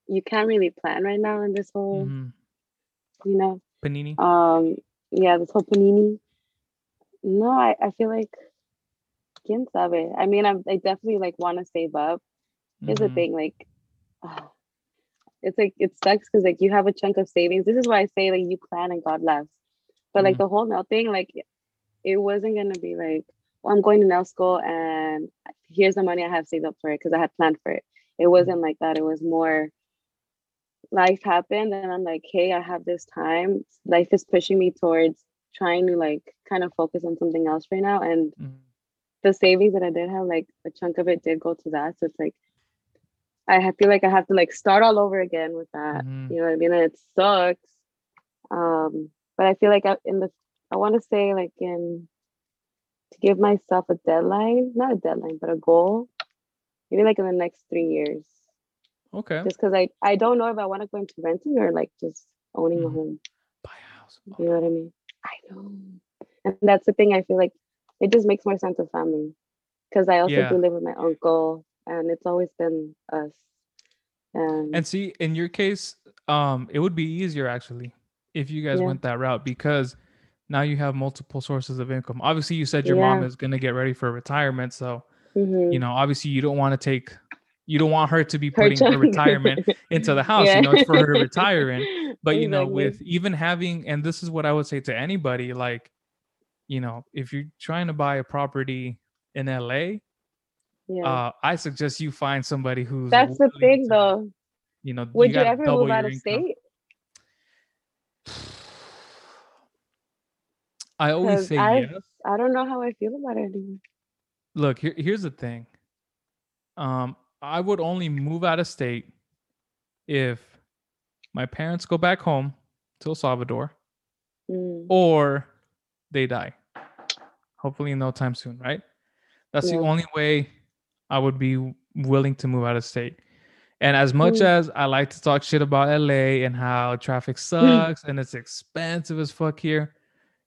you can't really plan right now in this whole, Mhm. you know, Panini. um, yeah, this whole panini. No, I, I feel like, quién sabe. I mean, I'm, I definitely like want to save up. Here's the Mhm. thing, like, it's like it sucks because like you have a chunk of savings. This is why I say like you plan and God laughs. But like Mhm. the whole nail thing, like it wasn't gonna be like, well, I'm going to nail school and here's the money I have saved up for it because I had planned for it. It wasn't like that. It was more life happened and I'm like, hey, I have this time. Life is pushing me towards trying to like kind of focus on something else right now. And Mhm. the savings that I did have, like a chunk of it did go to that. So it's like I feel like I have to like start all over again with that. Mhm. You know what I mean? And it sucks. Um, but I feel like I, in the I want to say like in to give myself a deadline, not a deadline, but a goal, maybe like in the next three years. Okay. Just because I I don't know if I want to go into renting or like just owning a Mhm. home. Buy a house. You know what I mean? I know. And that's the thing I feel like it just makes more sense with family. Because I also Yeah. do live with my uncle and it's always been us. And, And see, in your case, um, it would be easier actually if you guys Yeah. went that route because now you have multiple sources of income. Obviously, you said your mom is gonna get ready for retirement, so Mhm. you know, obviously, you don't want to take, you don't want her to be Her putting her retirement into the house. You know, it's for her to retire in. But you know, with even having, and this is what I would say to anybody, like, you know, if you're trying to buy a property in LA, yeah. uh, I suggest you find somebody who's That's the thing to, though. You know, Would you, gotta ever move out of income. state? I always say I- yes. I don't know how I feel about it anymore. Look, here, here's the thing. Um, I would only move out of state if my parents go back home to El Salvador Mm, or they die. Hopefully, in no time soon, right? That's Yeah. the only way I would be willing to move out of state. And as much Mm. as I like to talk shit about LA and how traffic sucks and it's expensive as fuck here,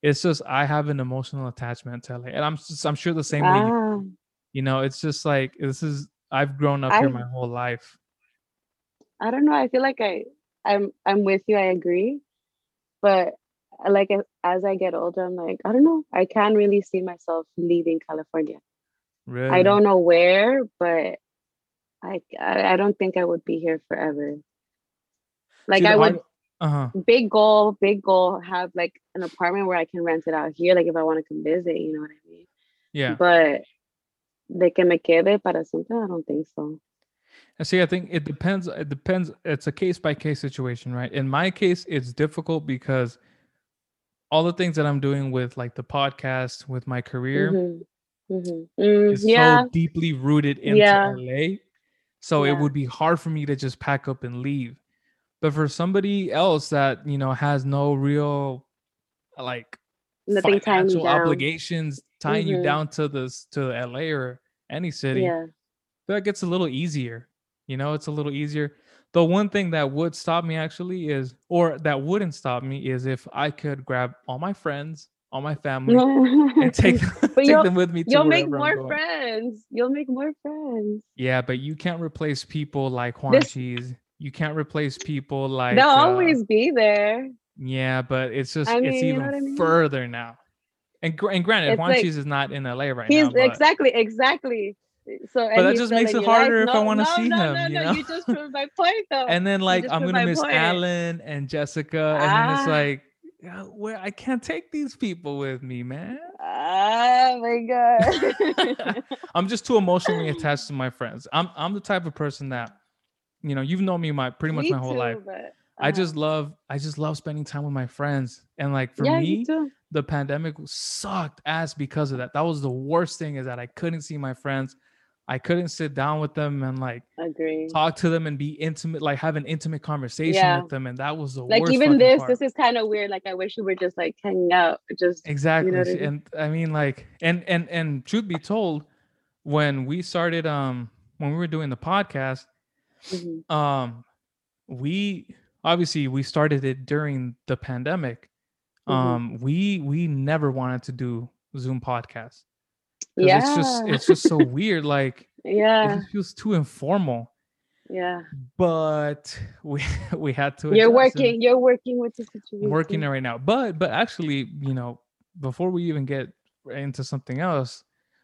it's just I have an emotional attachment to LA, and I'm just, I'm sure the same way. You, ah, you know, it's just like this is I've grown up here my whole life. I don't know. I feel like I I'm I'm with you. I agree, but like as I get older, I'm like, I don't know. I can't really see myself leaving California. Really? I don't know where, but I I don't think I would be here forever. Like See, I would uh-huh. big goal, big goal, have like an apartment where I can rent it out here, like if I want to come visit, you know what I mean? Yeah. But de que me quede para siempre, I don't think so. See, I think it depends. It depends. It's a case by case situation, right? In my case, it's difficult because all the things that I'm doing with like the podcast, with my career, Mhm, mhm. Mm, is yeah, so deeply rooted into Yeah. LA. So it would be hard for me to just pack up and leave. But for somebody else that you know has no real like nothing financial down. obligations tying you Mhm. down to this to LA or any city, Yeah. that gets a little easier. You know, it's a little easier. The one thing that would stop me actually is, or that wouldn't stop me is if I could grab all my friends, all my family, and take them, take them with me to You'll make more friends. You'll make more friends. Yeah, but you can't replace people like Juan This- Cheese. You can't replace people like They'll uh, always be there. Yeah, but it's just I it's mean, you even know I mean? further now. And and granted, It's Juan like- Cheese is not in LA right He's now. But exactly, exactly. So, and that just makes it you, like, harder if I wanna no, see no, him, No, you no, know? you just proved my point though. and then like I'm gonna miss point. Alan and Jessica, and then it's Ah. like, yeah, where I can't take these people with me, man. Oh my god. I'm just too emotionally attached to my friends. I'm I'm the type of person that, you know, you've known me my pretty much Me my whole too, life. but, I uh, just love I just love spending time with my friends. And like for yeah, me, me the pandemic sucked ass because of that. That was the worst thing is that I couldn't see my friends. I couldn't sit down with them and like Agree. talk to them and be intimate, like have an intimate conversation Yeah. with them. And that was the Like worst. even this, part. this is kind of weird. Like I wish we were just like hanging out, just exactly. what I mean? And I mean like and and and truth be told, when we started um when we were doing the podcast, mhm, um we obviously we started it during the pandemic Mhm. um we we never wanted to do zoom podcasts yeah, it's just it's just so weird like it yeah, just feels too informal yeah. but we we had to You're working. You're working with the situation. Working it right now but but actually you know before we even get into something else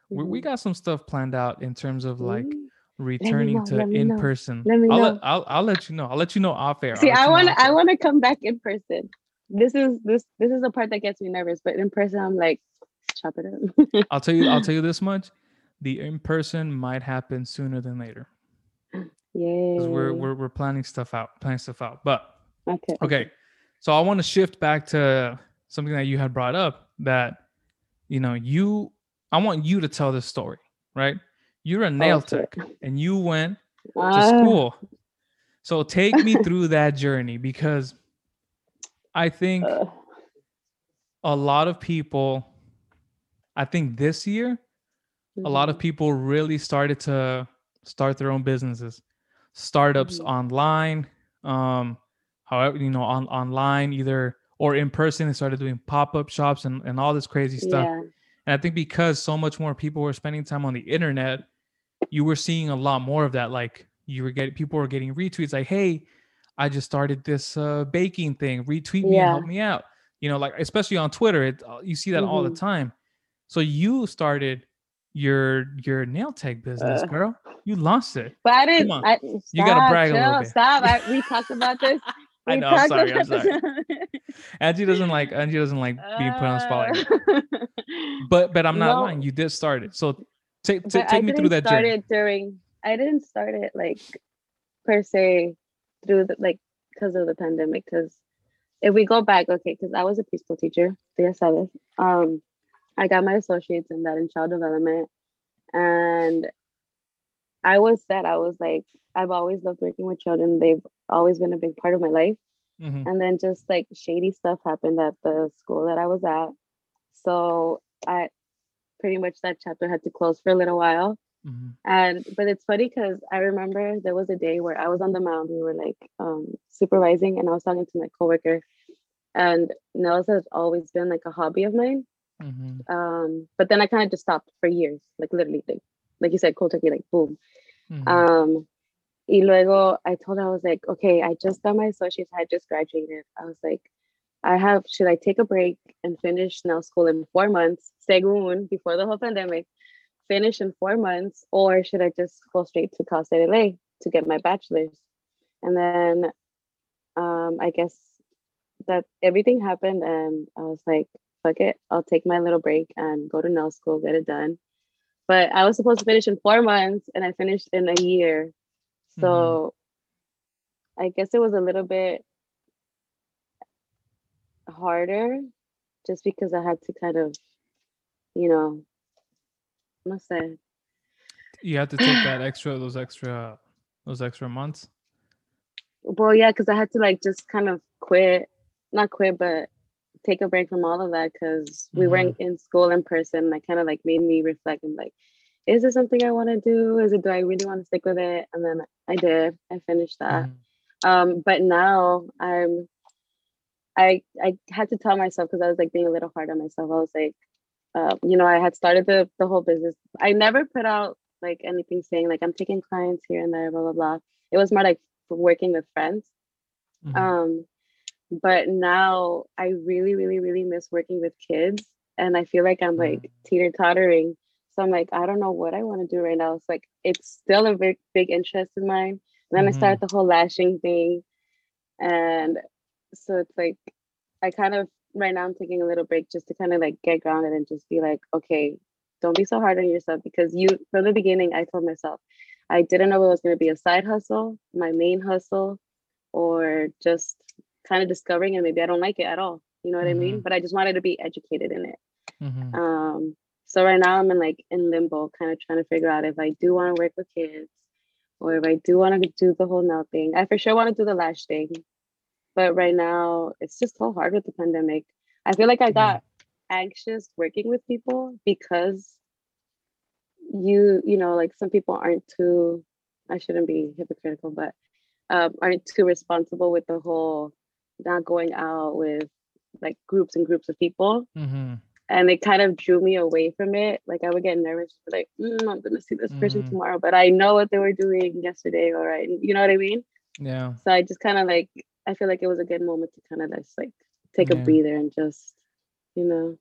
we, we Mhm. got some stuff planned out in terms of like Mm. returning know, to me know, in person let me I'll, know. let, I'll i'll let you know i'll let you know off air See, I want to. I want to come back in person. This is this. This is the part that gets me nervous. But in person, I'm like, chop it up. I'll tell you. I'll tell you this much: the in person might happen sooner than later yeah. we're, we're we're planning stuff out, planning stuff out. But okay. okay, so I want to shift back to something that you had brought up. That you know, you. I want you to tell this story, right? You're a nail shit. tech, and you went to Ah, school. So take me through that journey because I think uh, a lot of people. I think this year a lot of mhm. people really started to start their own businesses startups Mhm. online um however you know on online either or in person they started doing pop-up shops and, and all this crazy stuff Yeah. and i think because so much more people were spending time on the internet you were seeing a lot more of that like you were getting people were getting retweets like hey i just started this uh, baking thing retweet me and Yeah. help me out you know like especially on twitter it, uh, you see that all the Mhm. time so you started your your nail tech business Uh, girl you lost it But I didn't. I, You gotta stop, brag a little bit. Stop. I, we talked about this. I know, I'm sorry, I'm this. Angee doesn't like Angee doesn't like being put on spotlight Uh, but but i'm not no. lying you did start it so take but take I me through that start journey it during. I didn't start it like per se through the like because of the pandemic. Because if we go back, okay, because I was a preschool teacher, ya sabes. Um, I got my associates in that in child development, and I was set. I was like, I've always loved working with children. They've always been a big part of my life. Mhm. and then just like shady stuff happened at the school that I was at. So I pretty much that chapter had to close for a little while. Mhm. And but it's funny because I remember there was a day where I was on the mound. We were like um, supervising, and I was talking to my coworker. And nails has always been like a hobby of mine. Mhm. Um, but then I kind of just stopped for years, like literally, like like you said, cold turkey, like boom. Mhm. Um, y luego I told her, I was like, okay, I just got my associates, I had just graduated. I was like, I have should I take a break and finish now school in four months, según before the whole pandemic, finish in four months, or should I just go straight to Cal State LA to get my bachelor's? And then um, I guess that everything happened, and I was like, fuck it, I'll take my little break and go to nail school, get it done. But I was supposed to finish in four months, and I finished in a year. So mm-hmm. I guess it was a little bit harder just because I had to kind of, you know, must say. You had to take that extra, those extra, those extra months. Well, yeah, because I had to like just kind of quit, not quit, but take a break from all of that because we mm-hmm. weren't in school in person. That kind of like made me reflect and like, is this something I want to do? Is it do I really want to stick with it? And then I did. I finished that. Mm-hmm. Um, but now I'm I I had to tell myself because I was like being a little hard on myself. I was like, uh, you know, I had started the the whole business. I never put out like anything saying like I'm taking clients here and there, blah blah blah. It was more like working with friends. Mm-hmm. Um, but now I really, really, really miss working with kids, and I feel like I'm like mm-hmm. teeter tottering. So I'm like, I don't know what I want to do right now. It's like it's still a big, big interest of mine. And then mm-hmm. I started the whole lashing thing, and so it's like I kind of right now I'm taking a little break just to kind of like get grounded and just be like, okay, don't be so hard on yourself because you from the beginning I told myself I didn't know it was going to be a side hustle, my main hustle, or just kind of discovering and maybe I don't like it at all. You know what mm-hmm. I mean? Mm-hmm. But I just wanted to be educated in it. Mm-hmm. Um, so right now I'm in like in limbo, kind of trying to figure out if I do want to work with kids or if I do want to do the whole nail thing. I for sure want to do the lash thing. But right now, it's just so hard with the pandemic. I feel like I got anxious working with people because you, you know, like some people aren't too, I shouldn't be hypocritical, but um, aren't too responsible with the whole not going out with like groups and groups of people. Mm-hmm. And it kind of drew me away from it. Like I would get nervous, like mm, I'm gonna see this person mm-hmm. tomorrow, but I know what they were doing yesterday, all right, you know what I mean? Yeah. So I just kind of like I feel like it was a good moment to kind of just like take yeah. a breather and just, you know,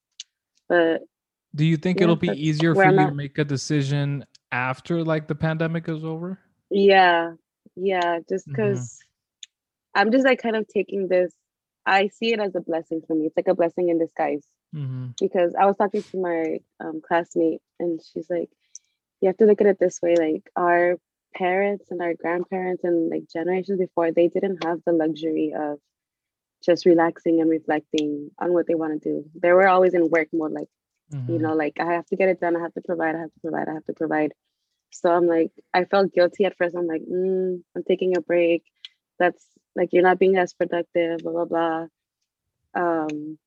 but. Do you think yeah, it'll be easier for you to make a decision after like the pandemic is over? Yeah, yeah, just because mm-hmm. I'm just like kind of taking this. I see it as a blessing for me. It's like a blessing in disguise. Mm-hmm. Because I was talking to my um, classmate, and she's like, "You have to look at it this way. Like our parents and our grandparents and like generations before, they didn't have the luxury of just relaxing and reflecting on what they want to do. They were always in work mode, like, mm-hmm. you know, like I have to get it done, I have to provide, I have to provide, I have to provide. So I'm like, I felt guilty at first. I'm like, mm, I'm taking a break. That's like you're not being as productive, blah blah blah. Um,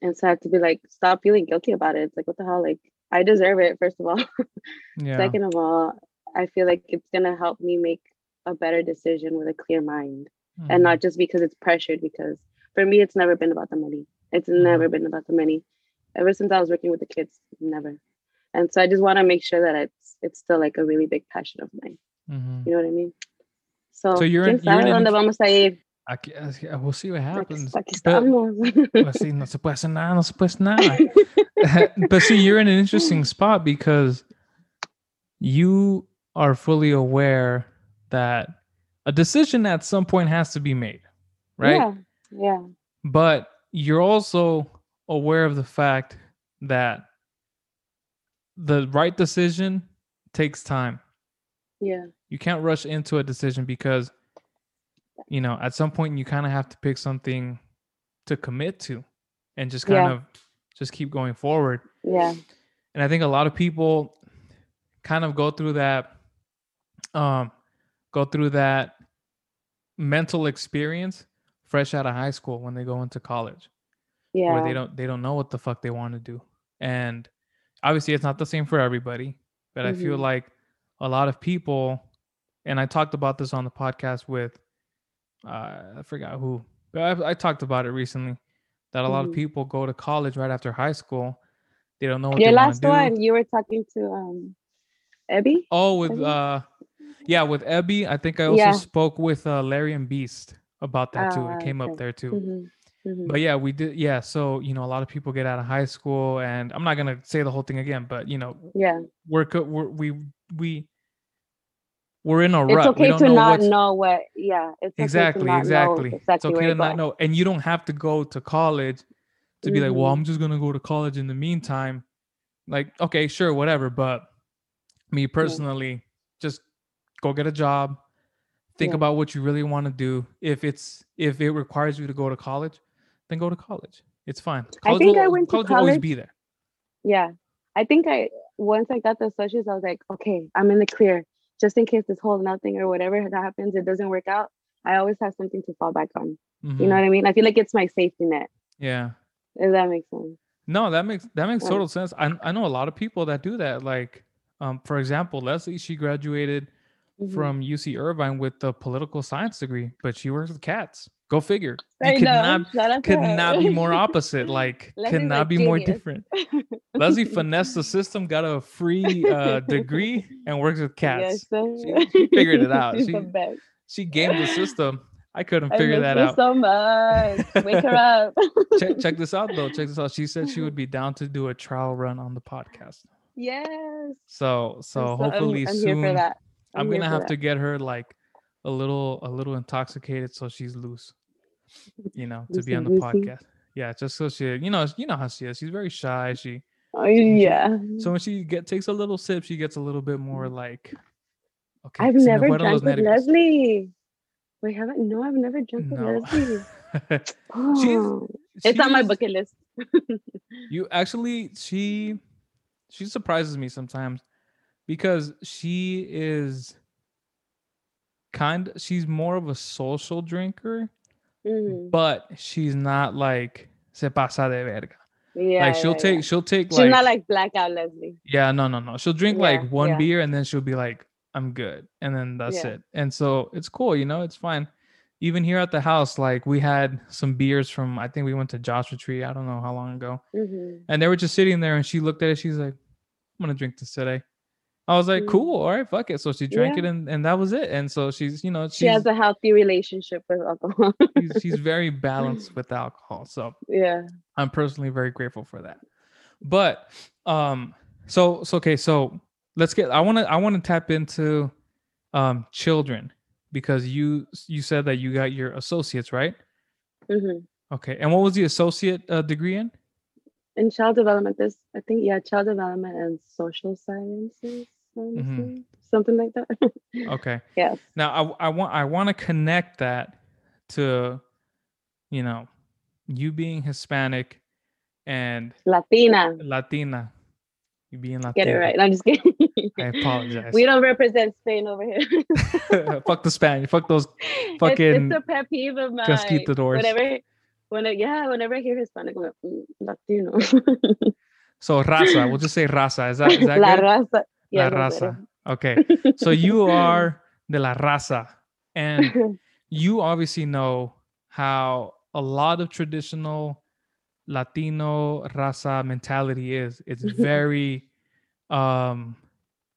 and so I have to be like, stop feeling guilty about it. It's like, what the hell? Like, I deserve it, first of all. yeah. Second of all, I feel like it's gonna help me make a better decision with a clear mind mm-hmm. and not just because it's pressured because for me it's never been about the money. It's mm-hmm. never been about the money. Ever since I was working with the kids, never. And so I just want to make sure that it's it's still like a really big passion of mine. Mm-hmm. You know what I mean? So, so you're in, you're in vamos a ir? Aquí, ah, we'll see what happens. Aquí estamos. But, see, no se puede hacer nada, no se puede hacer nada. but see, you're in an interesting spot because you are fully aware that a decision at some point has to be made, right? Yeah. Yeah. But you're also aware of the fact that the right decision takes time. Yeah. You can't rush into a decision because you know, at some point you kind of have to pick something to commit to and just kind yeah. of just keep going forward. Yeah. And I think a lot of people kind of go through that um, go through that mental experience fresh out of high school when they go into college. Yeah. Where they don't they don't know what the fuck they want to do. And obviously it's not the same for everybody, but mm-hmm. I feel mm-hmm. like a lot of people and I talked about this on the podcast with uh, I forgot who, but I, I, talked about it recently that a mm-hmm. lot of mm-hmm. people go to college right after high school. They don't know what Your last one, you were talking to um Ebby. Oh, with Ebby? uh yeah, with Ebby, I think I also yeah. spoke with uh, Larry and Beast about that too. It ah, came okay. up there too. Mm-hmm. Mhm. but yeah we did yeah so you know a lot of people get out of high school and i'm not gonna say the whole thing again but you know yeah, we're, we're we we we're in a it's rut we okay to know not know what. Yeah, it's okay exactly exactly it's okay to not know and you don't have to go to college to be like well Mhm. i'm just gonna go to college in the meantime like okay sure whatever but me personally just go get a job think Yeah. about what you really want to do if it's if it requires you to go to college then go to college it's fine college, think I will, went to college will always be there Yeah. I think I once I got the associates, I was like, okay, I'm in the clear. Just in case this whole nothing or whatever that happens, it doesn't work out. I always have something to fall back on. You Mhm. know what I mean? I feel like it's my safety net. yeah If that makes sense. No, that makes that makes Right. total sense. I I know a lot of people that do that. Like, um, for example, Leslie, she graduated Mhm. from UC Irvine with a political science degree, but she works with cats. Go figure. I You could know. not out to could her. not be more opposite. Like, could not be more different. Leslie finessed the system, got a free uh, degree, and works with cats. Yes. She- she figured it out. She- She gamed the system. I couldn't I figure miss that out. so much. Wake her up. check, check this out though. Check this out. She said she would be down to do a trial run on the podcast. yes. So so I'm I'm- hopefully I'm, soon that. I'm, gonna have that. to get her like a little a little intoxicated so she's loose. You know, to be on the goosey. podcast. Yeah, just so she you know, you know how she is. She's very shy. She Oh, yeah. so when she get takes a little sip, she gets a little bit more like okay. I've never drank with. Leslie. Wait, haven't? No, I've never with No. Leslie. Oh, it's on my bucket list. You actually, she, she surprises me sometimes because she is kind. She's more of a social drinker, Mhm. but she's not like se pasa de verga. Yeah, like she'll yeah, take, yeah. she'll take She's like, not like blackout Leslie. yeah, no, no, no. She'll drink Yeah, like one beer and then she'll be like, I'm good, and then that's it. And so it's cool, you know, it's fine. Even here at the house, like we had some beers from, I think we went to Joshua Tree. I don't know how long ago. Mhm. and they were just sitting there and she looked at it she's like i'm gonna drink this today i was like Mm. cool all right fuck it so she drank Yeah. it and, and that was it and so she's you know She has a healthy relationship with alcohol. she's, she's very balanced with alcohol so yeah. i'm personally very grateful for that but um so so okay so let's get i want to i want to tap into um children because you you said that you got your associates right hmm okay and what was the associate uh, degree in In child development, this I think yeah, child development and social sciences, Mhm. something like that. okay yes. Now I, I want I want to connect that to you know you being Hispanic and Latina. Latina. You being Latina. Get it right. I'm just kidding. I apologize. we don't represent Spain over here. Fuck the Spanish. Fuck those fucking it's, a pet peeve of mine. conquistadors. Whenever, yeah, whenever I hear Hispanic, I'm like, mm, Latino. So raza. We'll just say raza. Is that is that La good? raza. La Yeah, that's raza. Okay. So you are de la raza, and you obviously know how a lot of traditional Latino raza mentality is. It's very, um,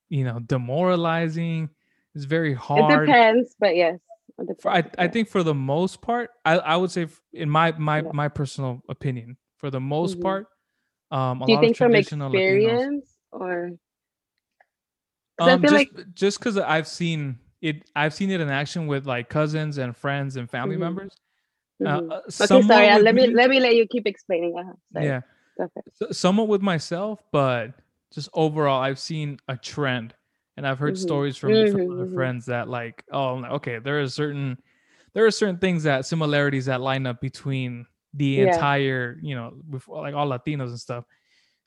you know, demoralizing. It's very hard. it depends, but yes. I, I think for the most part, I, I would say in my my my personal opinion, for the most Mhm. part, um, a Do you lot think of from traditional Latinos. experience or? Um, just like just because I've seen it, I've seen it in action with like cousins and friends and family Mhm. members. Uh, uh, okay, sorry. uh, Let me me- let me let you keep explaining. Uh-huh, yeah, Go ahead. s- somewhat with myself, but just overall, I've seen a trend, and I've heard Mhm. stories from, from other mhm. friends that like, oh, okay, there are certain there are certain things that similarities that line up between the Yeah. entire, you know, with like all Latinos and stuff.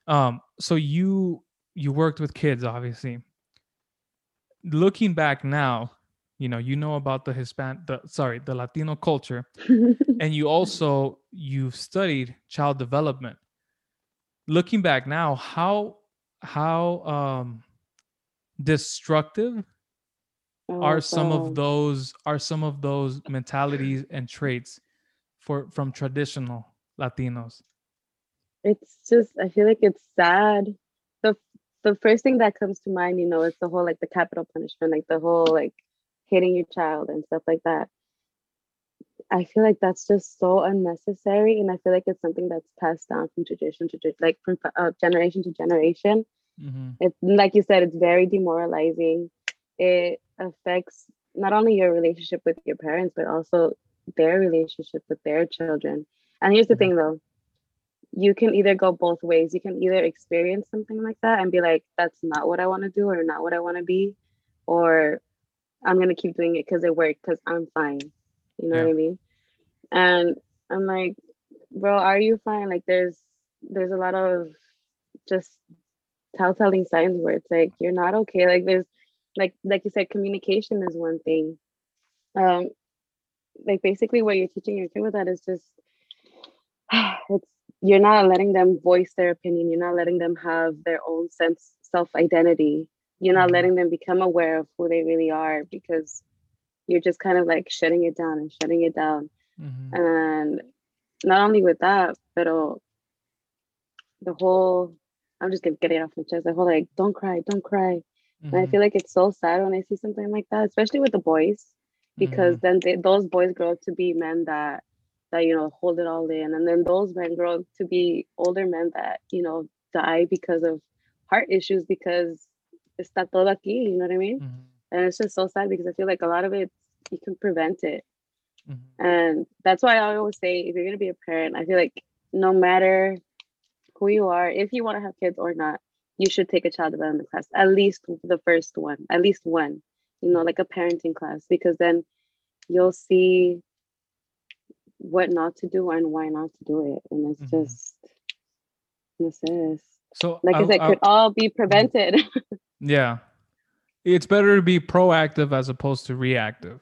Um, so you you worked with kids, obviously. Looking back now, you know, you know about the Hispan, the sorry, the Latino culture, and you also you've studied child development. Looking back now how how um destructive are some Oh, of those are some of those mentalities and traits for from traditional latinos? It's just I feel like it's sad. The first thing that comes to mind, you know, is the whole like the capital punishment, like the whole like hitting your child and stuff like that. I feel like that's just so unnecessary, and I feel like it's something that's passed down from tradition to like from uh, generation to generation. Mm-hmm. It's like you said, it's very demoralizing. It affects not only your relationship with your parents, but also their relationship with their children. And here's the mm-hmm. thing, though: you can either go both ways. You can either experience something like that and be like, "That's not what I want to do," or "Not what I want to be," or "I'm gonna keep doing it because it worked because I'm fine." You know yeah. what I mean? And I'm like, bro, are you fine? Like there's there's a lot of just telltale signs where it's like you're not okay. Like there's like like you said, communication is one thing. Um like basically what you're teaching your kid with that is just it's you're not letting them voice their opinion you're not letting them have their own sense self identity you're not mm-hmm. letting them become aware of who they really are because you're just kind of like shutting it down and shutting it down. Mm-hmm. And not only with that, but the whole I'm just gonna get it off my chest. The whole like, don't cry, don't cry. Mm-hmm. And I mm-hmm. feel like it's so sad when I see something like that, especially with the boys, because mm-hmm. then they, those boys grow up to be men that that you know hold it all in, and then those men grow to be older men that you know die because of heart issues because está todo aquí. You know what I mean? Mm-hmm and it's just so sad because i feel like a lot of it you can prevent it mm-hmm. and that's why i always say if you're going to be a parent i feel like no matter who you are if you want to have kids or not you should take a child development class at least the first one at least one you know like a parenting class because then you'll see what not to do and why not to do it and it's mm-hmm. just this is so like I said, could all be prevented yeah it's better to be proactive as opposed to reactive.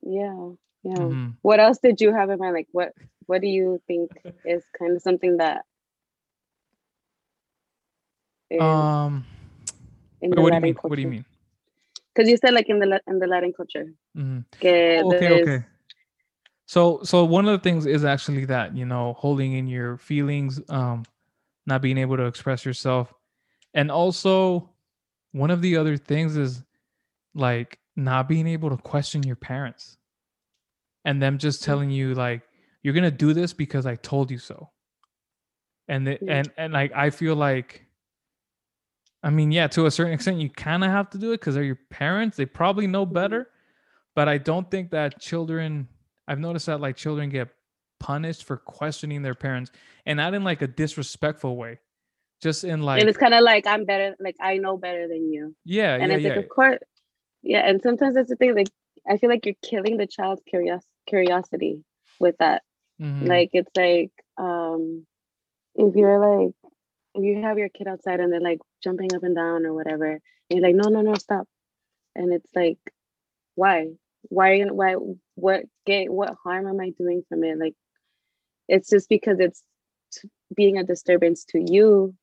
Yeah. Yeah. Mm-hmm. What else did you have in mind? Like what what do you think is kind of something that um what do you mean? Culture? What do you mean? Because you said like in the in the Latin culture. Mm-hmm. okay, okay. So so one of the things is actually that, you know, holding in your feelings, um, not being able to express yourself. And also one of the other things is like not being able to question your parents and them just mm. telling you like you're gonna do this because I told you so. And the, and and like I feel like I mean, yeah, to a certain extent you kind of have to do it because they're your parents. They probably know mm-hmm. better. But I don't think that children I've noticed that like children get punished for questioning their parents and not in like a disrespectful way just in like and it's kind of like i'm better like i know better than you yeah and yeah, it's yeah. like of course yeah and sometimes that's the thing like i feel like you're killing the child's curios- curiosity with that mm-hmm. like it's like um if you're like if you have your kid outside and they're like jumping up and down or whatever and you're like no no no stop and it's like why why are you why what get what harm am i doing from it like it's just because it's being a disturbance to you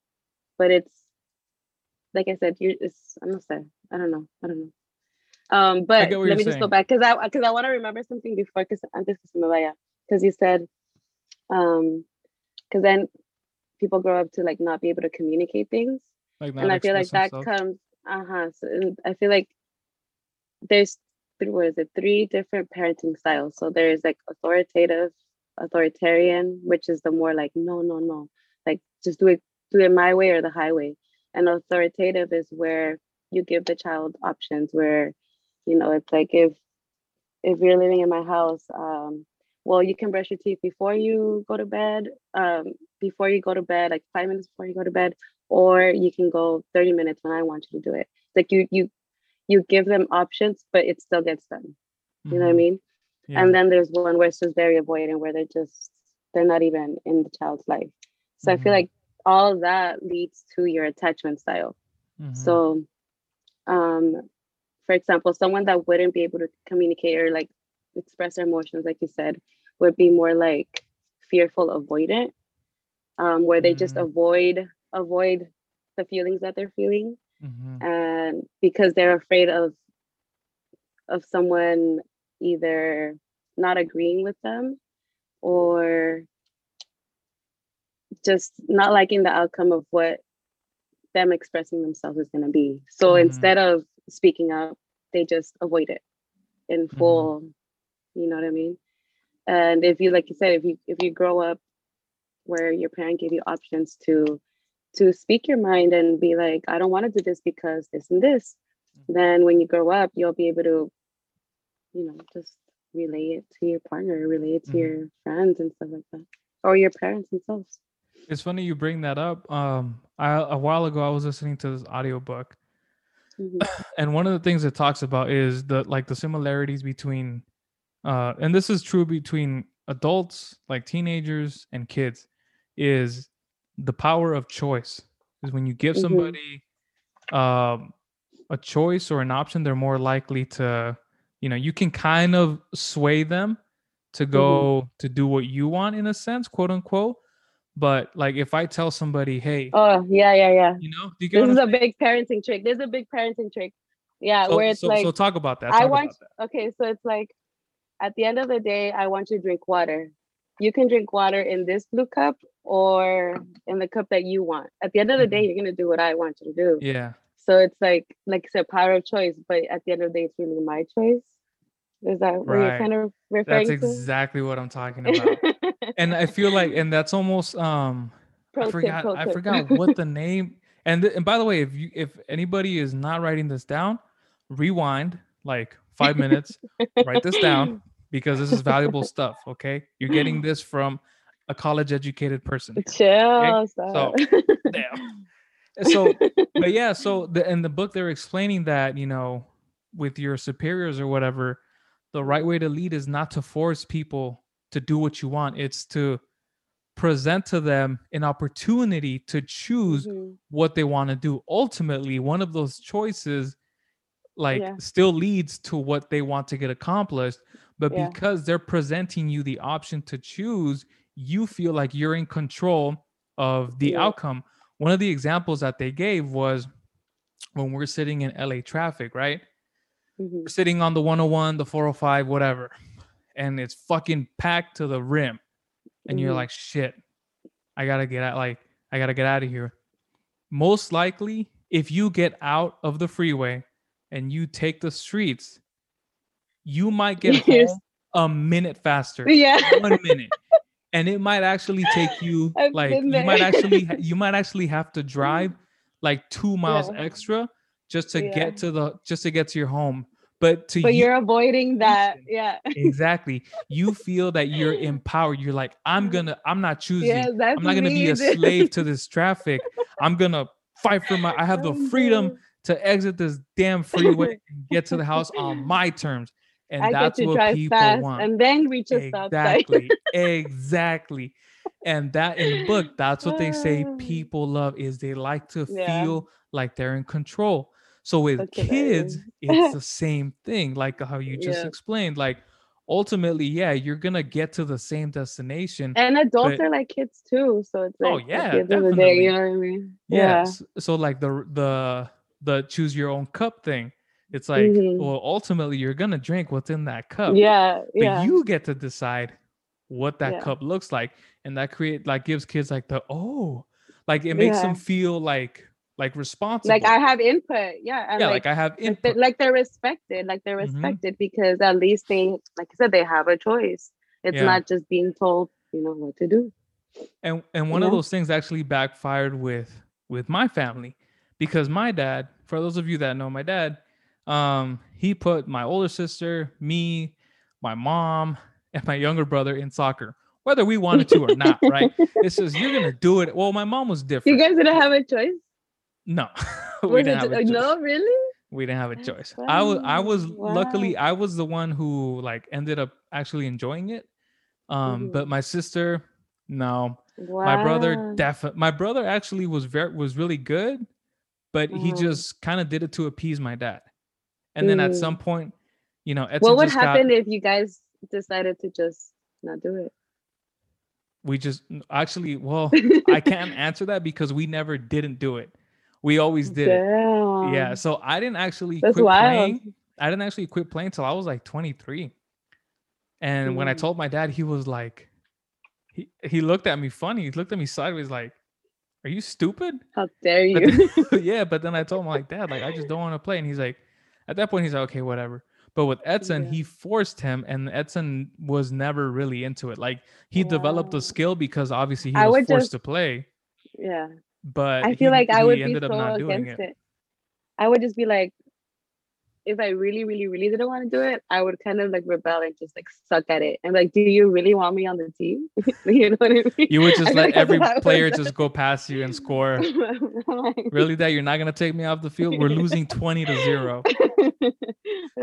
but it's like I said, you it's I'm not say I don't know. I don't know. Um, but let me saying. just go back because I because I want to remember something before because i'm because you said um because then people grow up to like not be able to communicate things like and I feel like that comes uh-huh so I feel like there's three what is it three different parenting styles so there's like authoritative authoritarian which is the more like no no no like just do it do it my way or the highway. And authoritative is where you give the child options where, you know, it's like if if you're living in my house, um, well, you can brush your teeth before you go to bed, um, before you go to bed, like five minutes before you go to bed, or you can go 30 minutes when I want you to do it. Like you you you give them options, but it still gets done. You mm-hmm. know what I mm-hmm. mean? Yeah. And then there's one where it's just very avoidant, where they're just they're not even in the child's life. So mm-hmm. I feel mm-hmm. like all of that leads to your attachment style. Mm-hmm. So, um, for example, someone that wouldn't be able to communicate or like express their emotions, like you said, would be more like fearful, avoidant, um, where they mm-hmm. just avoid avoid the feelings that they're feeling, mm-hmm. and because they're afraid of of someone either not agreeing with them or just not liking the outcome of what them expressing themselves is going to be. So mm-hmm. instead of speaking up, they just avoid it in mm-hmm. full, mm-hmm. you know what I mean? and if you like you said if you if you grow up where your parent gave you options to to speak your mind and be like i don't want to do this because this and this Mm-hmm. then when you grow up you'll be able to you know just relay it to your partner relay it to Mhm. your friends and stuff like that or your parents themselves It's funny you bring that up. Um, I, a while ago, I was listening to this audiobook, Mhm. and one of the things it talks about is the like the similarities between, uh, and this is true between adults, like teenagers and kids, is the power of choice. Is when you give Mhm. somebody, um, a choice or an option, they're more likely to, you know, you can kind of sway them to go to do what you want in a sense, quote unquote. But like if I tell somebody, hey, oh yeah yeah yeah you know, you this is a big parenting trick there's a big parenting trick yeah So, where it's so, like so talk about that. I want about that. okay, so it's like at the end of the day, I want you to drink water. You can drink water in this blue cup or in the cup that you want. At the end of the day, Mhm. you're gonna do what I want you to do. Yeah. So it's like like I said, power of choice, but at the end of the day, it's really my choice. Is that what Right. you're kind of referring That's to? exactly what I'm talking about. and I feel like and that's almost um Pro I forgot pro I tip. forgot what the name and th- and by the way, if you if anybody is not writing this down, rewind like 5 minutes, write this down because this is valuable stuff, okay? You're getting this from a college educated person. Chill. So. Damn. so but yeah so the, in the book they're explaining that you know with your superiors or whatever the right way to lead is not to force people to do what you want it's to present to them an opportunity to choose Mhm. what they want to do ultimately one of those choices like Yeah. still leads to what they want to get accomplished but Yeah. because they're presenting you the option to choose you feel like you're in control of the Yeah. outcome one of the examples that they gave was when we're sitting in LA traffic right Mhm. we're sitting on the 101 the 405 whatever and it's fucking packed to the rim and you're Mhm. like shit i gotta get out like i gotta get out of here most likely if you get out of the freeway and you take the streets you might get Yes. home a minute faster Yeah. one minute and it might actually take you like you might actually you might actually have to drive mm-hmm. like two miles Yeah. extra just to Yeah. get to the just to get to your home but to But you you're avoiding that. Yeah. exactly. You feel that you're empowered. You're like i'm mm-hmm. gonna i'm not choosing. Yeah, that's i'm not gonna be a slave to this traffic. I'm gonna fight for my i have the oh, freedom to exit this damn freeway and get to the house on my terms and I get that's to what drive people fast want and then reach a stop sign. exactly exactly and that in the book that's what they say Ah. people love is they like to Yeah. feel like they're in control so with That's kids it's the same thing like how you just Yeah. explained like ultimately yeah you're gonna get to the same destination And adults But- are like kids too. So it's like, Oh, like yeah, at the end of the day, you know what I mean? yes so like the the the choose your own cup thing it's like Mhm. well ultimately you're gonna drink what's in that cup Yeah. but Yeah. you get to decide what that Yeah. cup looks like and that create like gives kids like the oh like it makes them feel like like responsible like I have input. Yeah. Yeah like, like, i have like, they- input like they're respected. Like they're Mhm. respected because at least they, like I said, they have a choice. It's Yeah. not just being told, you know, what to do. and and one of those things actually backfired with with my family because my dad for those of you that know my dad um he put my older sister me my mom and my younger brother in soccer whether we wanted to or not right it says you're gonna do it well my mom was different. You guys didn't have a choice? no we didn't have a choice. no, really? we didn't have a choice i was i was funny. luckily i was the one who like ended up actually enjoying it um Mhm. but my sister no wow. my brother definitely my brother actually was very was really good but he Uh-huh. just kind of did it to appease my dad and then at Mm. some point you know Edson what would just got- happen if you guys decided to just not do it? we just actually well i can't answer that because we never didn't do it we always did it yeah so i didn't actually That's quit wild. playing i didn't actually quit playing till i was like 23 and when i Mm. told my dad he was like he, he looked at me funny he looked at me sideways like are you stupid How dare But you? then- yeah, but then I told him like, Dad, like I just don't want to play, and he's like, at that point he's like, okay, whatever. But with Edson, Yeah. he forced him, and Edson was never really into it. Like he developed Wow. the skill because obviously he I was forced just- to play, Yeah. but I feel he- like I would be so against it. it. I would just be like, if I really, really, really didn't want to do it, I would kind of like rebel and just like suck at it. And like, do you really want me on the team? you know what I mean? You would just I let like every what I would player just go past you and score. Really, that you're not gonna take me off the field? We're losing twenty to zero.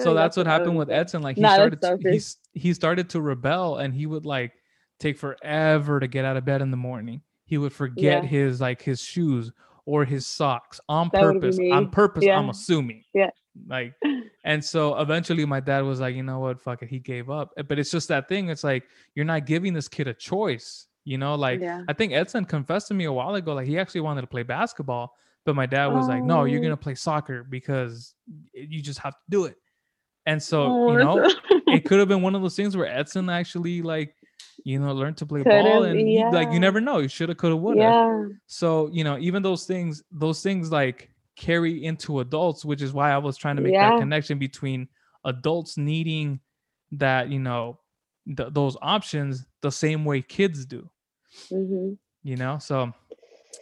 So that's what happened with. Edson. Like he Nah, started, to, he he started to rebel, and he would like take forever to get out of bed in the morning. He would forget Yeah. his like his shoes or his socks on That purpose. On purpose, I'm assuming. Yeah. Like, and so eventually, my dad was like, you know what, fuck it, he gave up. Eh, but it's just that thing. It's like you're not giving this kid a choice. You know, like Yeah. I think Edson confessed to me a while ago, like he actually wanted to play basketball, but my dad was like, no, you're Oh. gonna play soccer because you just have to do it. And so, Oh, you know, it could have been one of those things where Edson actually like, you know, learned to play Could've, ball and you- like you never know. You should have, could have, would have. yeah. So, you know, even those things, those things like carry into adults, which is why I was trying to make Yeah. that connection between adults needing that, you know, th- those options the same way kids do, hmm you know? So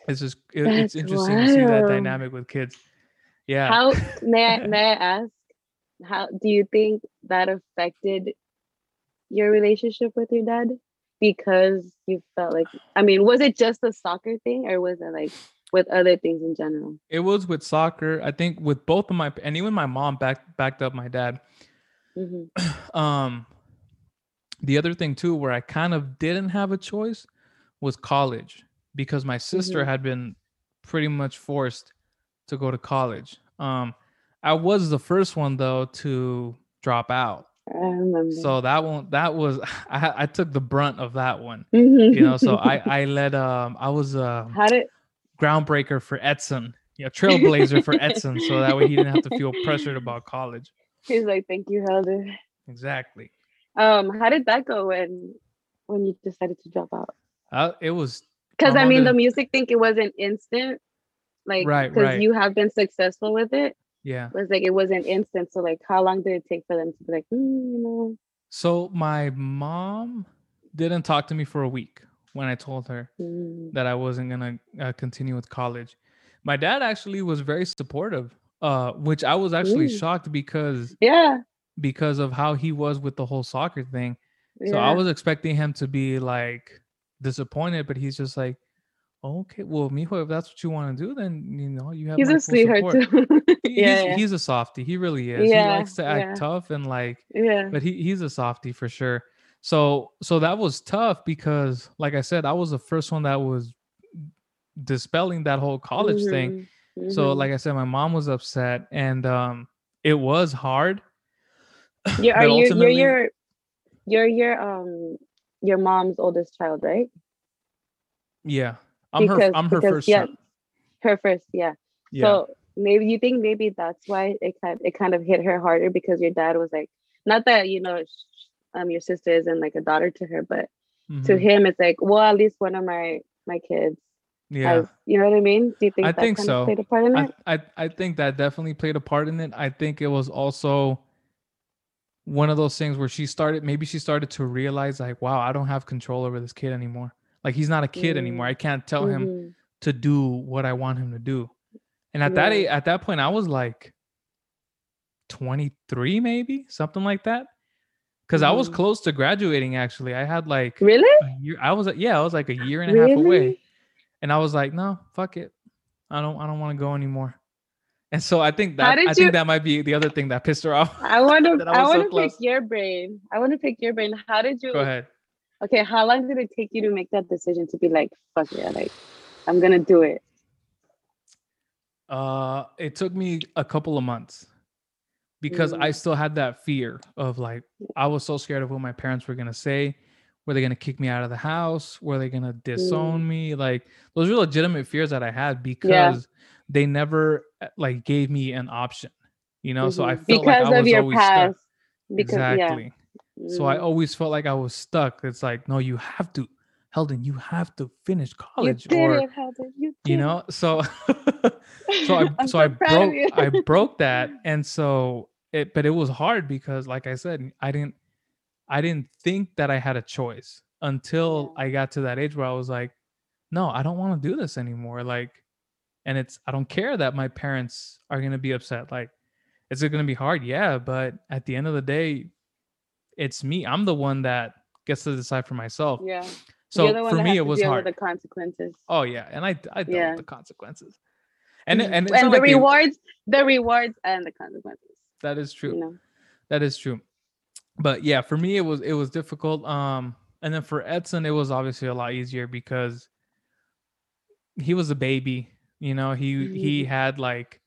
it's just, it- it's interesting to see that dynamic with kids. Yeah. How may I may I ask? How do you think that affected your relationship with your dad? Because you felt like, I mean, was it just a soccer thing, or was it like with other things in general? it was with soccer. I think with both of my, and even my mom backed, backed up my dad. hmm um the other thing too where i kind of didn't have a choice was college because my sister Mhm. had been pretty much forced to go to college um i was the first one though to drop out so that one that was i i took the brunt of that one Mhm. you know so i i led um i was a how did groundbreaker for edson you know trailblazer for edson so that way he didn't have to feel pressured about college he's like, thank you, Helder. exactly Um, how did that go when when you decided to drop out? uh, it was Because I mean, the music thing it wasn't instant, like Right, because right. you have been successful with it. yeah It was like it wasn't instant. So like, how long did it take for them to be like, mm, you know? So my mom didn't talk to me for a week when I told her mm, that I wasn't gonna uh, continue with college. My dad actually was very supportive, uh, which I was actually Ooh. shocked because Yeah. because of how he was with the whole soccer thing. So. I was expecting him to be like disappointed, but he's just like, okay, well, mijo, if that's what you want to do, then you know you have He's a sweetheart support." too. Yeah, he's, yeah. he's a softie. He really is. Yeah, he likes to act yeah. tough and like yeah. but he he's a softie for sure. So so that was tough because like I said, I was the first one that was dispelling that whole college thing. Mhm, So mhm. like I said, my mom was upset and um it was hard. Yeah, are you you're your you're your um your mom's oldest child, right? Yeah. I'm her I'm her first yeah, son. her first, yeah. Yeah. So maybe you think maybe that's why it kind it kind of hit her harder because your dad was like, not that you know, um, your sister isn't like a daughter to her, but to Mhm. him it's like, well, at least one of my my kids yeah. has, you know what I mean? Do you think I that think so. played a part in I, it? I I think that definitely played a part in it. I think it was also one of those things where she started maybe she started to realize like, wow, I don't have control over this kid anymore. Like he's not a kid anymore. Mm. I can't tell him Mhm. to do what I want him to do. And at that age, at that point, I was like 23, maybe something like that. Because I was Mhm. close to graduating. Actually, I had like Really? year. I was yeah, I was like a year and a half away, and I was like, no, fuck it, I don't, I don't want to go anymore. And so I think that I think that might be the other thing that pissed her off. I want to I I want to pick your brain. I want to pick your brain. How did you Go ahead. Okay, how long did it take you to make that decision to be like, fuck yeah, like I'm gonna do it? Uh, it took me a couple of months because I Mm. still had that fear of like I was so scared of what my parents were gonna say. Were they gonna kick me out of the house? Were they gonna disown Mm. me? Like those were legitimate fears that I had because they never uh, like gave me an option. You know, so I Mhm. felt because like I of was your always past. stuck. Because exactly. yeah. So I Mm. always felt like I was stuck. It's like, no, you have to, Helden, you have to finish you college, did or it. You, you know. So, so I so I broke. I broke that, and so it but it was hard because like I said, I didn't I didn't think that I had a choice until. I got to that age where I was like, no, I don't want to do this anymore. Like, and it's I don't care that my parents are gonna be upset. Like, is it gonna be hard? Yeah, but at the end of the day, it's me. I'm the one that gets to decide for myself. Yeah. So You're the one for me, it was hard. The consequences. Oh yeah, and I I dealt Yeah. with the consequences. And Mhm. and, and the like rewards, the rewards and the consequences. That is true. You know. That is true. But yeah, for me it was it was difficult. Um and then for Edson it was obviously a lot easier because he was a baby, you know, he he Mhm. had like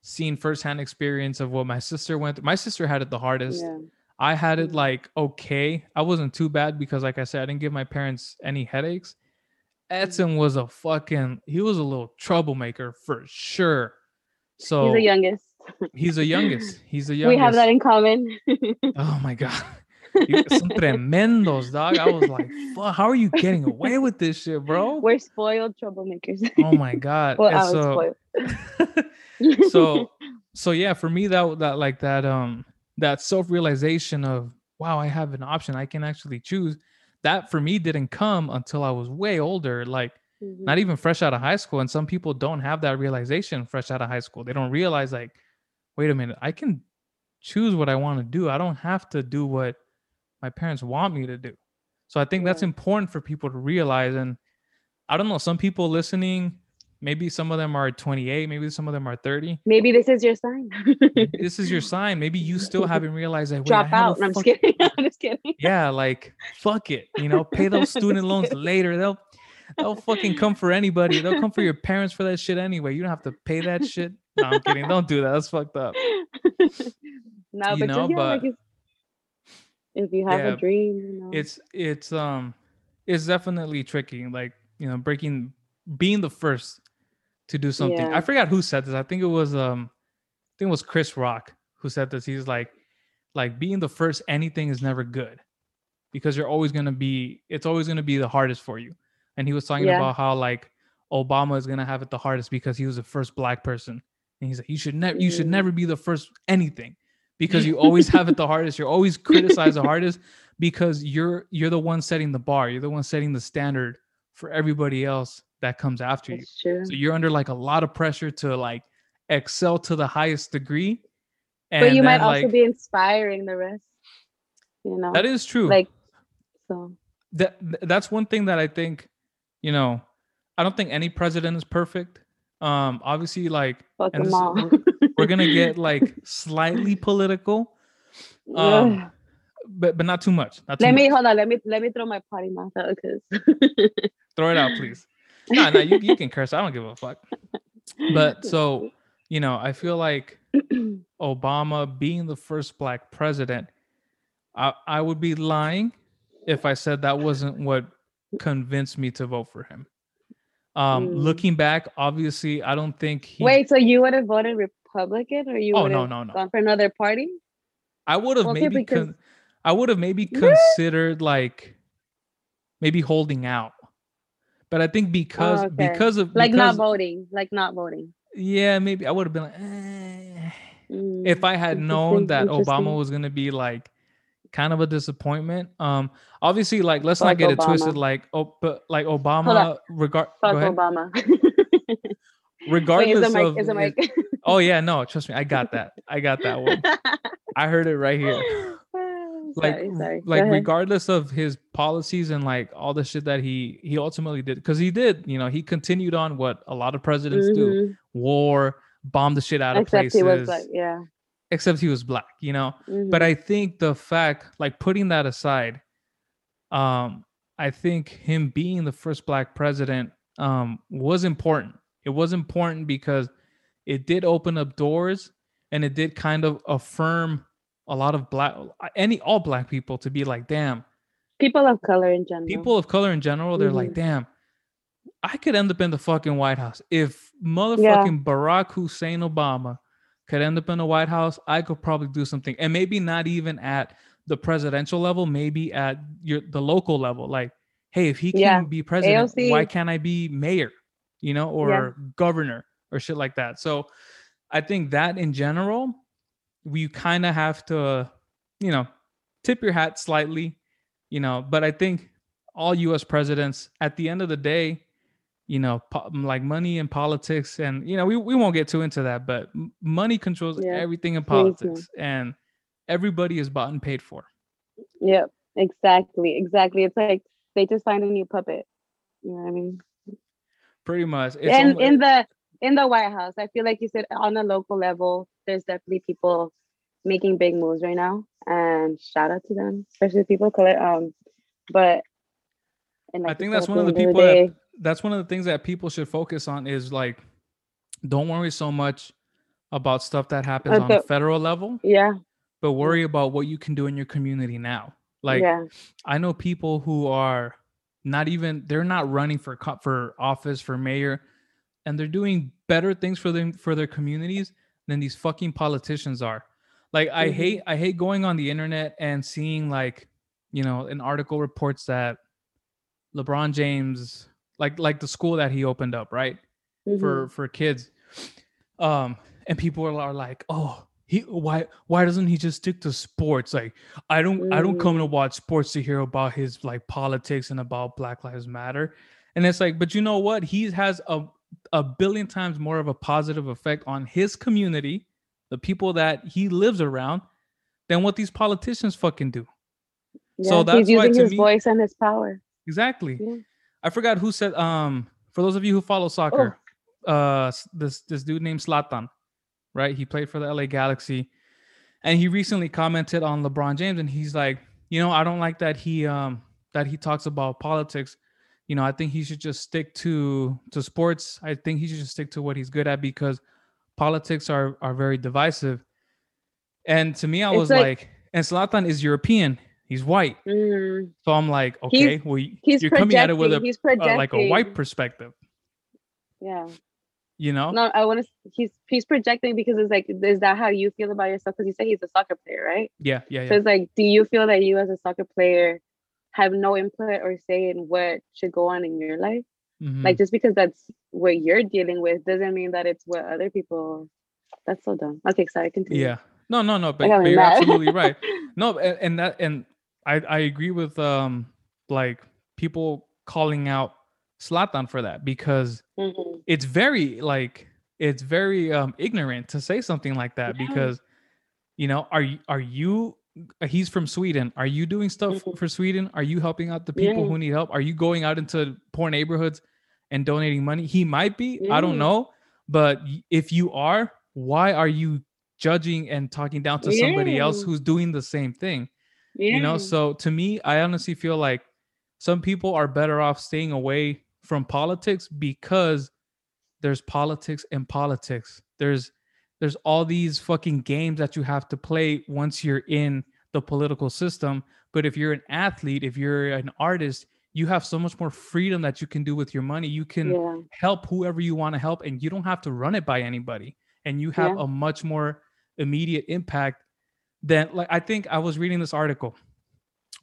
seen firsthand experience of what my sister went through. My sister had it the hardest. Yeah. I had it Mhm. like okay. I wasn't too bad because like I said, I didn't give my parents any headaches. Mm-hmm. Edson was a fucking he was a little troublemaker for sure. So He's the youngest. He's the youngest. He's the youngest. We have that in common. Oh my god. Son tremendos, dog. I was like, fuck, how are you getting away with this shit, bro? We're spoiled troublemakers. Oh my god. well, And I was so, spoiled. so so yeah, for me that that like that um that self-realization of wow, I have an option. I can actually choose. That for me didn't come until I was way older, like Mhm. not even fresh out of high school. And some people don't have that realization fresh out of high school. They don't realize like, wait a minute, I can choose what I want to do. I don't have to do what my parents want me to do. So I think that's important for people to realize. And I don't know, some people listening, maybe some of them are 28, maybe some of them are 30. Maybe this is your sign. This is your sign. Maybe you still haven't realized that. Drop out. No, I'm just kidding. I'm just kidding. yeah, like fuck it. You know, pay those student loans later. They'll they'll fucking come for anybody. They'll come for your parents for that shit anyway. You don't have to pay that shit. No, I'm kidding. Don't do that. That's fucked up. no, You but know, just, yeah, like but- if, if you have Yeah, a dream, you know. It's it's um it's definitely tricky. Like, you know, breaking being the first to do something. Yeah. I forgot who said this. I think it was um I think it was Chris Rock who said this. He's like like being the first anything is never good because you're always going to be it's always going to be the hardest for you. And he was talking Yeah. about how like Obama is going to have it the hardest because he was the first black person. And he's like you should never you should Mm. never be the first anything because you always have it the hardest. You're always criticized the hardest because you're you're the one setting the bar. You're the one setting the standard for everybody else that comes after you. True. So you're under like a lot of pressure to like excel to the highest degree. And but you might then, also like, be inspiring the rest. You know, that is true. like so. that that's one thing that I think, you know, I don't think any president is perfect. Um, obviously, like Fuck and them this- all. we're gonna get like slightly political, um, but but not too much. Not too let me hold on. Let me let me throw my potty mouth out because throw it out, please. No, no, you, you can curse. I don't give a fuck. But so you know, I feel like Obama being the first black president, I, I would be lying if I said that wasn't what convinced me to vote for him. Um, Mm. looking back, obviously, I don't think he. wait, so you would have voted Republican or you Oh, would no, have no, no. gone for another party? I would have okay, maybe. because- Con- I would have maybe considered like, maybe holding out, but I think because Oh, okay. because of Like not voting, like not voting. yeah, maybe I would have been like, eh. Mm, if I had known that Obama was gonna be like kind of a disappointment. Um, obviously, like let's not Fuck get it twisted. Like, oh, but like. Obama, regard Fuck. Obama. Wait, regardless is the mic? of Is it- oh yeah, no, trust me, I got that. I got that one. I heard it right here. Like, sorry, sorry. Like regardless of his policies and like all the shit that he he ultimately did, because he did, you know, he continued on what a lot of presidents do: Mhm. war, bomb the shit out of places. he was like, yeah. Except he was black, you know. mhm. but i think the fact like putting that aside um i think him being the first black president um was important it was important because it did open up doors and it did kind of affirm a lot of black any all black people to be like damn people of color in general. people of color in general they're like Mhm. damn i could end up in the fucking white house if motherfucking barack hussein obama could end up in the white house i could probably do something and maybe not even at the presidential level maybe at your the local level like hey if he can Yeah. be president why can't i be mayor you know or Yeah. governor or shit like that so i think that in general we kind of have to, you know, tip your hat slightly, you know. But I think all U.S. presidents, at the end of the day, you know, po- like money and politics, and you know, we, we won't get too into that, but money controls yeah. everything in politics, and everybody is bought and paid for. Yep, exactly, exactly. It's like they just find a new puppet. You know what I mean? Pretty much. It's and in the in the White House, I feel like you said on a local level, there's definitely people making big moves right now, and shout out to them, especially people color. Um, but and like I think that's one of the people the that that's one of the things that people should focus on is like, don't worry so much about stuff that happens on the federal level. Yeah. But worry about what you can do in your community now. Like, yeah. I know people who are not even they're not running for for office for mayor, and they're doing better things for them for their communities than these fucking politicians are. Like, mm-hmm. I hate I hate going on the internet and seeing like, you know, an article reports that LeBron James like like the school that he opened up, right? Mm-hmm. For for kids. Um and people are, like, "Oh, he why why doesn't he just stick to sports? Like I don't mm-hmm. I don't come to mm-hmm. watch sports to hear about his like politics and about Black Lives Matter." And it's like, "But you know what? He has a a billion times more of a positive effect on his community, the people that he lives around, than what these politicians fucking do." Yeah, so that's he's using his me, voice and his power. Exactly. Yeah. I forgot who said. Um, for those of you who follow soccer, oh. uh, this this dude named Zlatan, right? He played for the LA Galaxy, and he recently commented on LeBron James, and he's like, you know, I don't like that he um that he talks about politics. You know, I think he should just stick to to sports. I think he should just stick to what he's good at because politics are are very divisive. And to me, I was like, like, and Zlatan is European. He's white. Mm. So I'm like, okay, he's, well, he's you're coming at it with a uh, like a white perspective. Yeah. You know? No, I want to. He's he's projecting because it's like, is that how you feel about yourself? Because you say he's a soccer player, right? Yeah, yeah, yeah. So it's like, do you feel that you as a soccer player have no input or say in what should go on in your life? Mm-hmm. Like just because that's what you're dealing with doesn't mean that it's what other people. That's so dumb. Okay, sorry. Continue. Yeah. No, no, no. But, but you're absolutely right. No, and, and that and I I agree with um like people calling out Zlatan for that because mm-hmm. it's very like it's very um ignorant to say something like that yeah. because you know are you are you he's from Sweden are you doing stuff mm-hmm. for Sweden are you helping out the people yeah. who need help are you going out into poor neighborhoods and donating money he might be yeah. I don't know but if you are why are you judging and talking down to somebody else who's doing the same thing yeah. You know, so to me, I honestly feel like some people are better off staying away from politics because there's politics and politics. There's there's all these fucking games that you have to play once you're in the political system. But if you're an athlete, if you're an artist, you have so much more freedom that you can do with your money. You can yeah. help whoever you want to help, and you don't have to run it by anybody. And you have yeah. a much more immediate impact then like I think I was reading this article.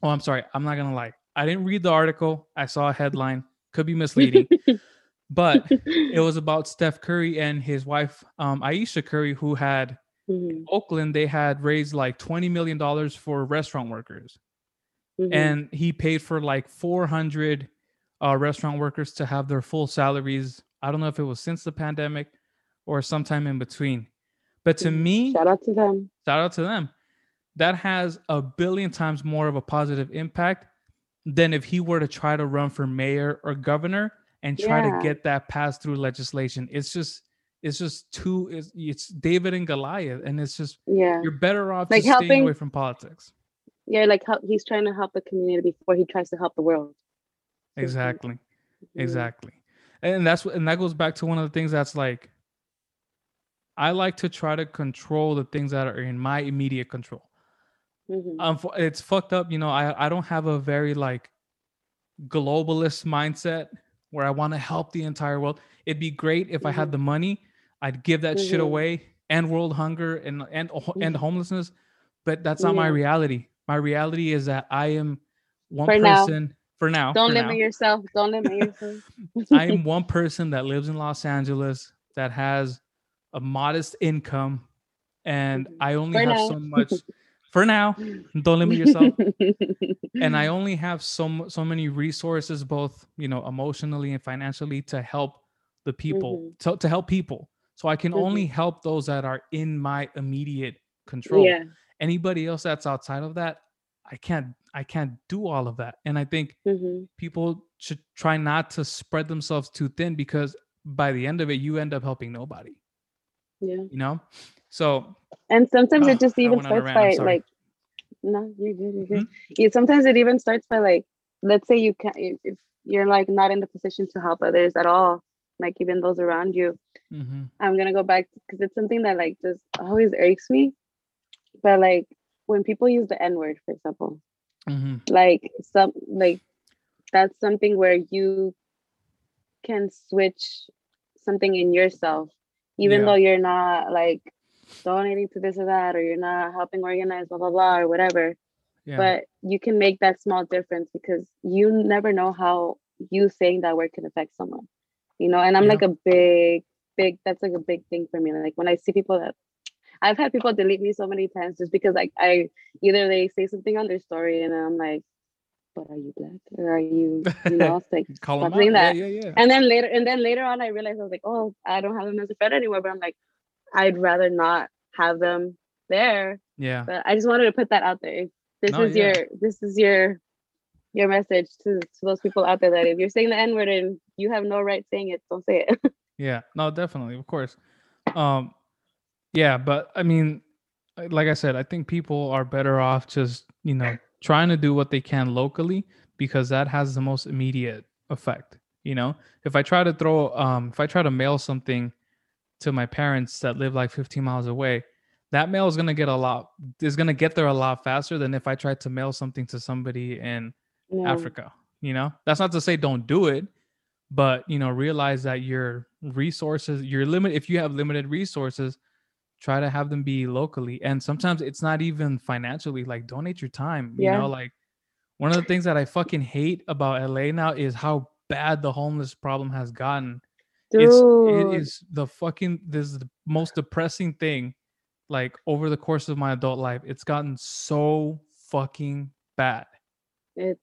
Oh, I'm sorry. I'm not gonna lie. I didn't read the article. I saw a headline. Could be misleading. but it was about Steph Curry and his wife, um, Ayesha Curry, who had mm-hmm. Oakland, they had raised like $20 million for restaurant workers. Mm-hmm. And he paid for like 400 uh, restaurant workers to have their full salaries. I don't know if it was since the pandemic or sometime in between. But to mm-hmm. me, shout out to them. Shout out to them that has a billion times more of a positive impact than if he were to try to run for mayor or governor and try yeah. to get that passed through legislation. It's just it's just too it's, it's David and Goliath and it's just yeah you're better off like helping, staying away from politics. Yeah, like help, he's trying to help the community before he tries to help the world. Exactly. Mm-hmm. Exactly. And that's and that goes back to one of the things that's like I like to try to control the things that are in my immediate control. Mm-hmm. Um, it's fucked up. You know, I I don't have a very like globalist mindset where I want to help the entire world. It'd be great if mm-hmm. I had mm-hmm. the money. I'd give that mm-hmm. shit away and world hunger and and and homelessness, but that's not my reality. My reality is that I am one for person now. for now. Don't for limit now. yourself. Don't limit yourself. I am one person that lives in Los Angeles that has a modest income and. I only For have now. so much for now. Don't limit yourself. and I only have so so many resources, both you know, emotionally and financially, to help the people Mhm. to, to help people. So I can Mhm. only help those that are in my immediate control. yeah. Anybody else that's outside of that, I can't I can't do all of that. And I think hmm people should try not to spread themselves too thin because by the end of it, you end up helping nobody. Yeah. You know, so And sometimes Oh, it just even went on a starts by like, no, you're good, you're good. Hmm? Yeah, sometimes it even starts by like, let's say you can't, if you're like not in the position to help others at all, like even those around you. mhm, I'm gonna go back because it's something that like just always irks me. But like when people use the N word, for example, mhm, like some like that's something where you can switch something in yourself even Yeah. though you're not like donating to this or that or you're not helping organize blah blah blah or whatever yeah, but you can make that small difference because you never know how you saying that word can affect someone you know and i'm Yeah. like a big big that's like a big thing for me like when i see people that i've had people delete me so many times just because like i either they say something on their story and i'm like but are you black or are you you know like call them stop out. that. Yeah, yeah, yeah. and then later and then later on i realized i was like oh i don't have them as a friend anymore but i'm like i'd rather not have them there Yeah, but I just wanted to put that out there. This No, is yeah. your this is your your message to, to those people out there that if you're saying the N word and you have no right saying it, don't say it. yeah. No, definitely, of course. Um, yeah, but I mean, like I said, I think people are better off just you know trying to do what they can locally because that has the most immediate effect. You know, if I try to throw, um, if I try to mail something to my parents that live like 15 miles away, that mail is gonna get a lot is gonna get there a lot faster than if I tried to mail something to somebody in Yeah. Africa. You know, that's not to say don't do it, but you know, realize that your resources, your limit, if you have limited resources, try to have them be locally. And sometimes it's not even financially, like donate your time. You know, like one of the things that I fucking hate about LA now is how bad the homeless problem has gotten. Dude, It's it is the fucking this is the most depressing thing like over the course of my adult life. It's gotten so fucking bad. it's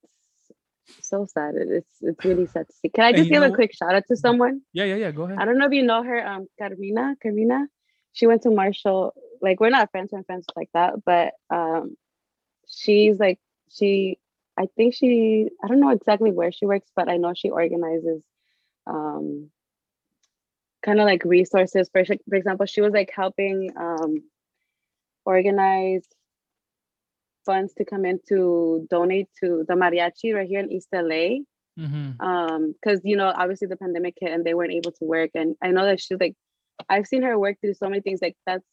so sad. It's it's really sad to see. Can I just give a quick shout out to someone? Yeah, yeah, yeah. Go ahead. I don't know if you know her, um, Carmina. Carmina, she went to Marshall. Like we're not friends, and friends like that, but um, she's like she. I think she. I don't know exactly where she works, but I know she organizes, um, kind of like resources. For for example, she was like helping um, organize funds to come in to donate to the mariachi right here in East LA Mm-hmm. um because you know obviously the pandemic hit and they weren't able to work and i know that she's like i've seen her work through so many things like that's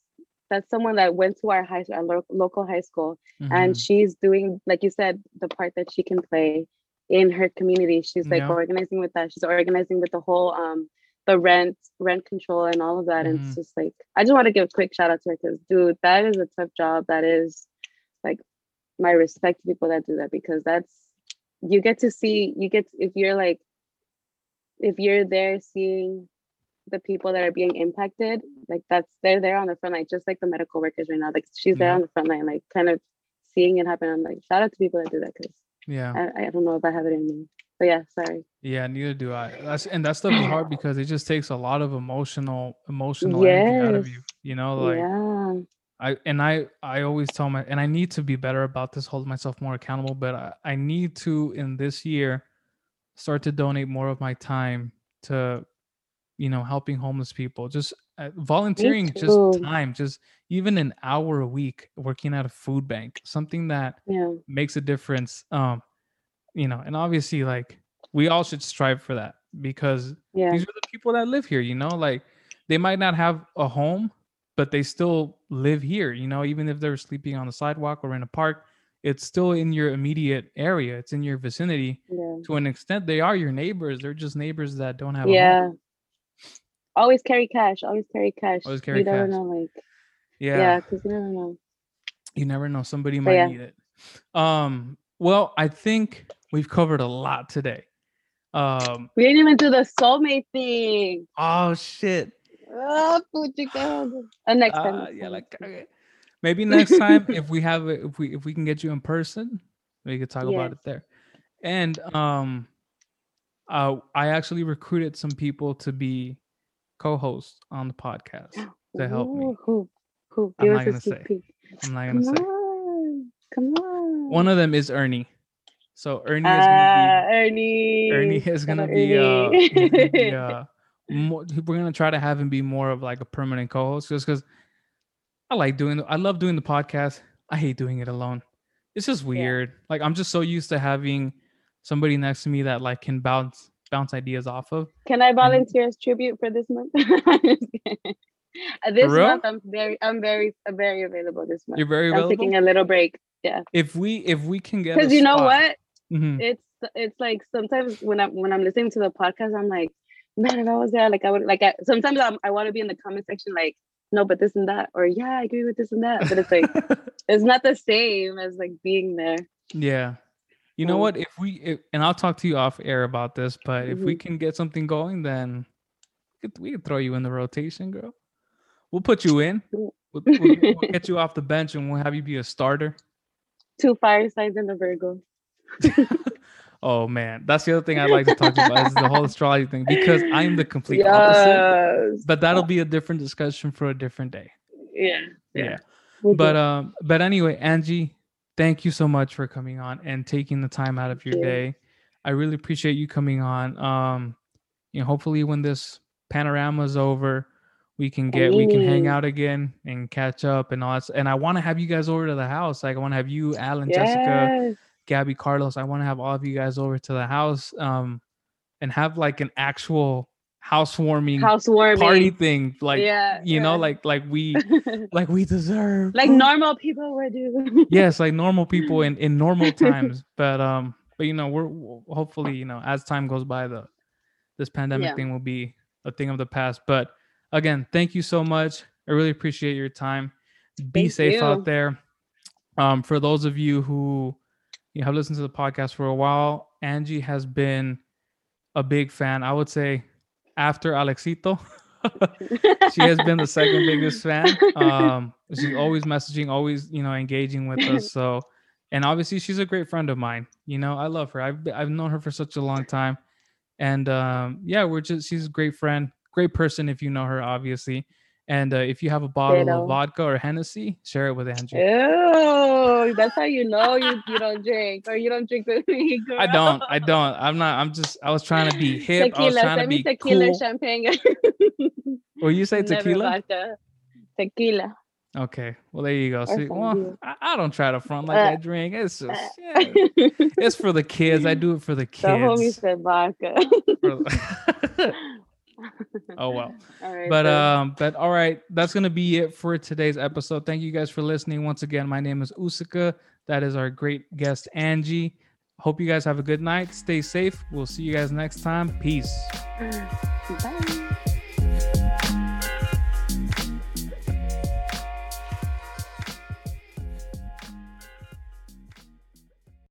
that's someone that went to our high school our lo- local high school Mm-hmm. and she's doing like you said the part that she can play in her community she's like Yeah. organizing with that she's organizing with the whole um the rent rent control and all of that and Mhm. it's just like i just want to give a quick shout out to her because dude that is a tough job. That is like my respect to people that do that because that's you get to see you get if you're like if you're there seeing the people that are being impacted like that's they're there on the front line just like the medical workers right now like she's there on the front line like kind of seeing it happen. I'm like shout out to people that do that because yeah, I, I don't know if i have it in me but yeah sorry yeah. Neither do I. That's and that stuff is hard because it just takes a lot of emotional, emotional energy out of you. You know, like yeah I and I I always tell my and I need to be better about this, hold myself more accountable. But I, I need to in this year start to donate more of my time to, you know, helping homeless people. Just uh, volunteering, just time, just even an hour a week working at a food bank, something that yeah makes a difference. Um, you know, and obviously, like we all should strive for that because yeah these are the people that live here. You know, like they might not have a home, but they still live here. You know, even if they're sleeping on the sidewalk or in a park, it's still in your immediate area. It's in your vicinity. yeah To an extent, they are your neighbors. They're just neighbors that don't have a home. yeah always carry cash always carry cash Always carry you never know like Yeah. yeah because you never know You never know. Somebody But might yeah. need it. Um, well, I think we've covered a lot today. Um, we didn't even do the soulmate thing oh shit. Oh. Uh, next time. Uh, yeah, like okay. maybe next time if we have it, if we if we can get you in person, we could talk about it there. And um, uh, I actually recruited some people to be co-hosts on the podcast to help me. Ooh, Who? Who? I'm not gonna say. peek. I'm not Come gonna say. on. Come on. One of them is Ernie. So Ernie is Ah, gonna be Ernie Ernie is gonna be uh, gonna be, uh more, we're gonna try to have him be more of like a permanent co-host just because I like doing I love doing the podcast. I hate doing it alone. It's just weird. Like I'm just so used to having somebody next to me that like can bounce bounce ideas off of. Can I volunteer as tribute for this month? I'm just kidding. Uh, this month, I'm very, I'm very, uh, very available this month. You're very I'm available. taking a little break. Yeah, if we if we can get because you know spot- what? Mhm. It's it's like sometimes when I'm when I'm listening to the podcast, I'm like, man, if I was there, like I would like. I, sometimes I'm, I want to be in the comment section, like, no, but this and that, or yeah, I agree with this and that. But it's like it's not the same as like being there. Yeah. You know what? If we if, and I'll talk to you off air about this, but if we Mhm. can get something going, then we could, we could throw you in the rotation, girl. We'll put you in. We'll, we'll, we'll get you off the bench and we'll have you be a starter. Two fire signs and a Virgo. Oh man, that's the other thing I'd like to talk about is the whole astrology thing because I'm the complete opposite. But that'll be a different discussion for a different day. Yeah. Yeah. We'll But um, but anyway, Angee, thank you so much for coming on and taking the time out of your you. day. I really appreciate you coming on. Um, you know, hopefully when this panorama is over, we can get we can hang out again and catch up and all that. And I want to have you guys over to the house. Like I want to have you, Alan, Jessica, Yes. Gabby, Carlos. I want to have all of you guys over to the house. Um, and have like an actual housewarming housewarming. party thing, like yeah, you know, like like we like we deserve like normal people would do. yes like normal people in in normal times but um but you know we're hopefully you know as time goes by the this pandemic Yeah. thing will be a thing of the past but again thank you so much i really appreciate your time be Thank safe you. out there um for those of you who you have listened to the podcast for a while angee has been a big fan i would say after alexito she has been the second biggest fan. Um, she's always messaging, always you know engaging with us. So, and obviously she's a great friend of mine. You know, I love her. I've I've known her for such a long time, and um, yeah, we're just she's a great friend, great person if you know her, obviously. And uh, if you have a bottle of vodka or Hennessy, share it with Angee. Ew, that's how you know you, you don't drink or you don't drink with me. Girl. I don't. I don't. I'm not. I'm just. I was trying to be hip. I was Tequila, trying to send me be tequila cool. champagne. Or you say Never tequila? vodka. Tequila. Okay. Well, there you go. See, well. I, I don't try to front like Uh, I drink. It's just Uh, yeah, it's for the kids. I do it for the the homie kids. said vodka. Oh well. All right, But um, but all right, that's gonna be it for today's episode. Thank you guys for listening. Once again, my name is Usika. That is our great guest Angee. Hope you guys have a good night. Stay safe. We'll see you guys next time. Peace. Bye.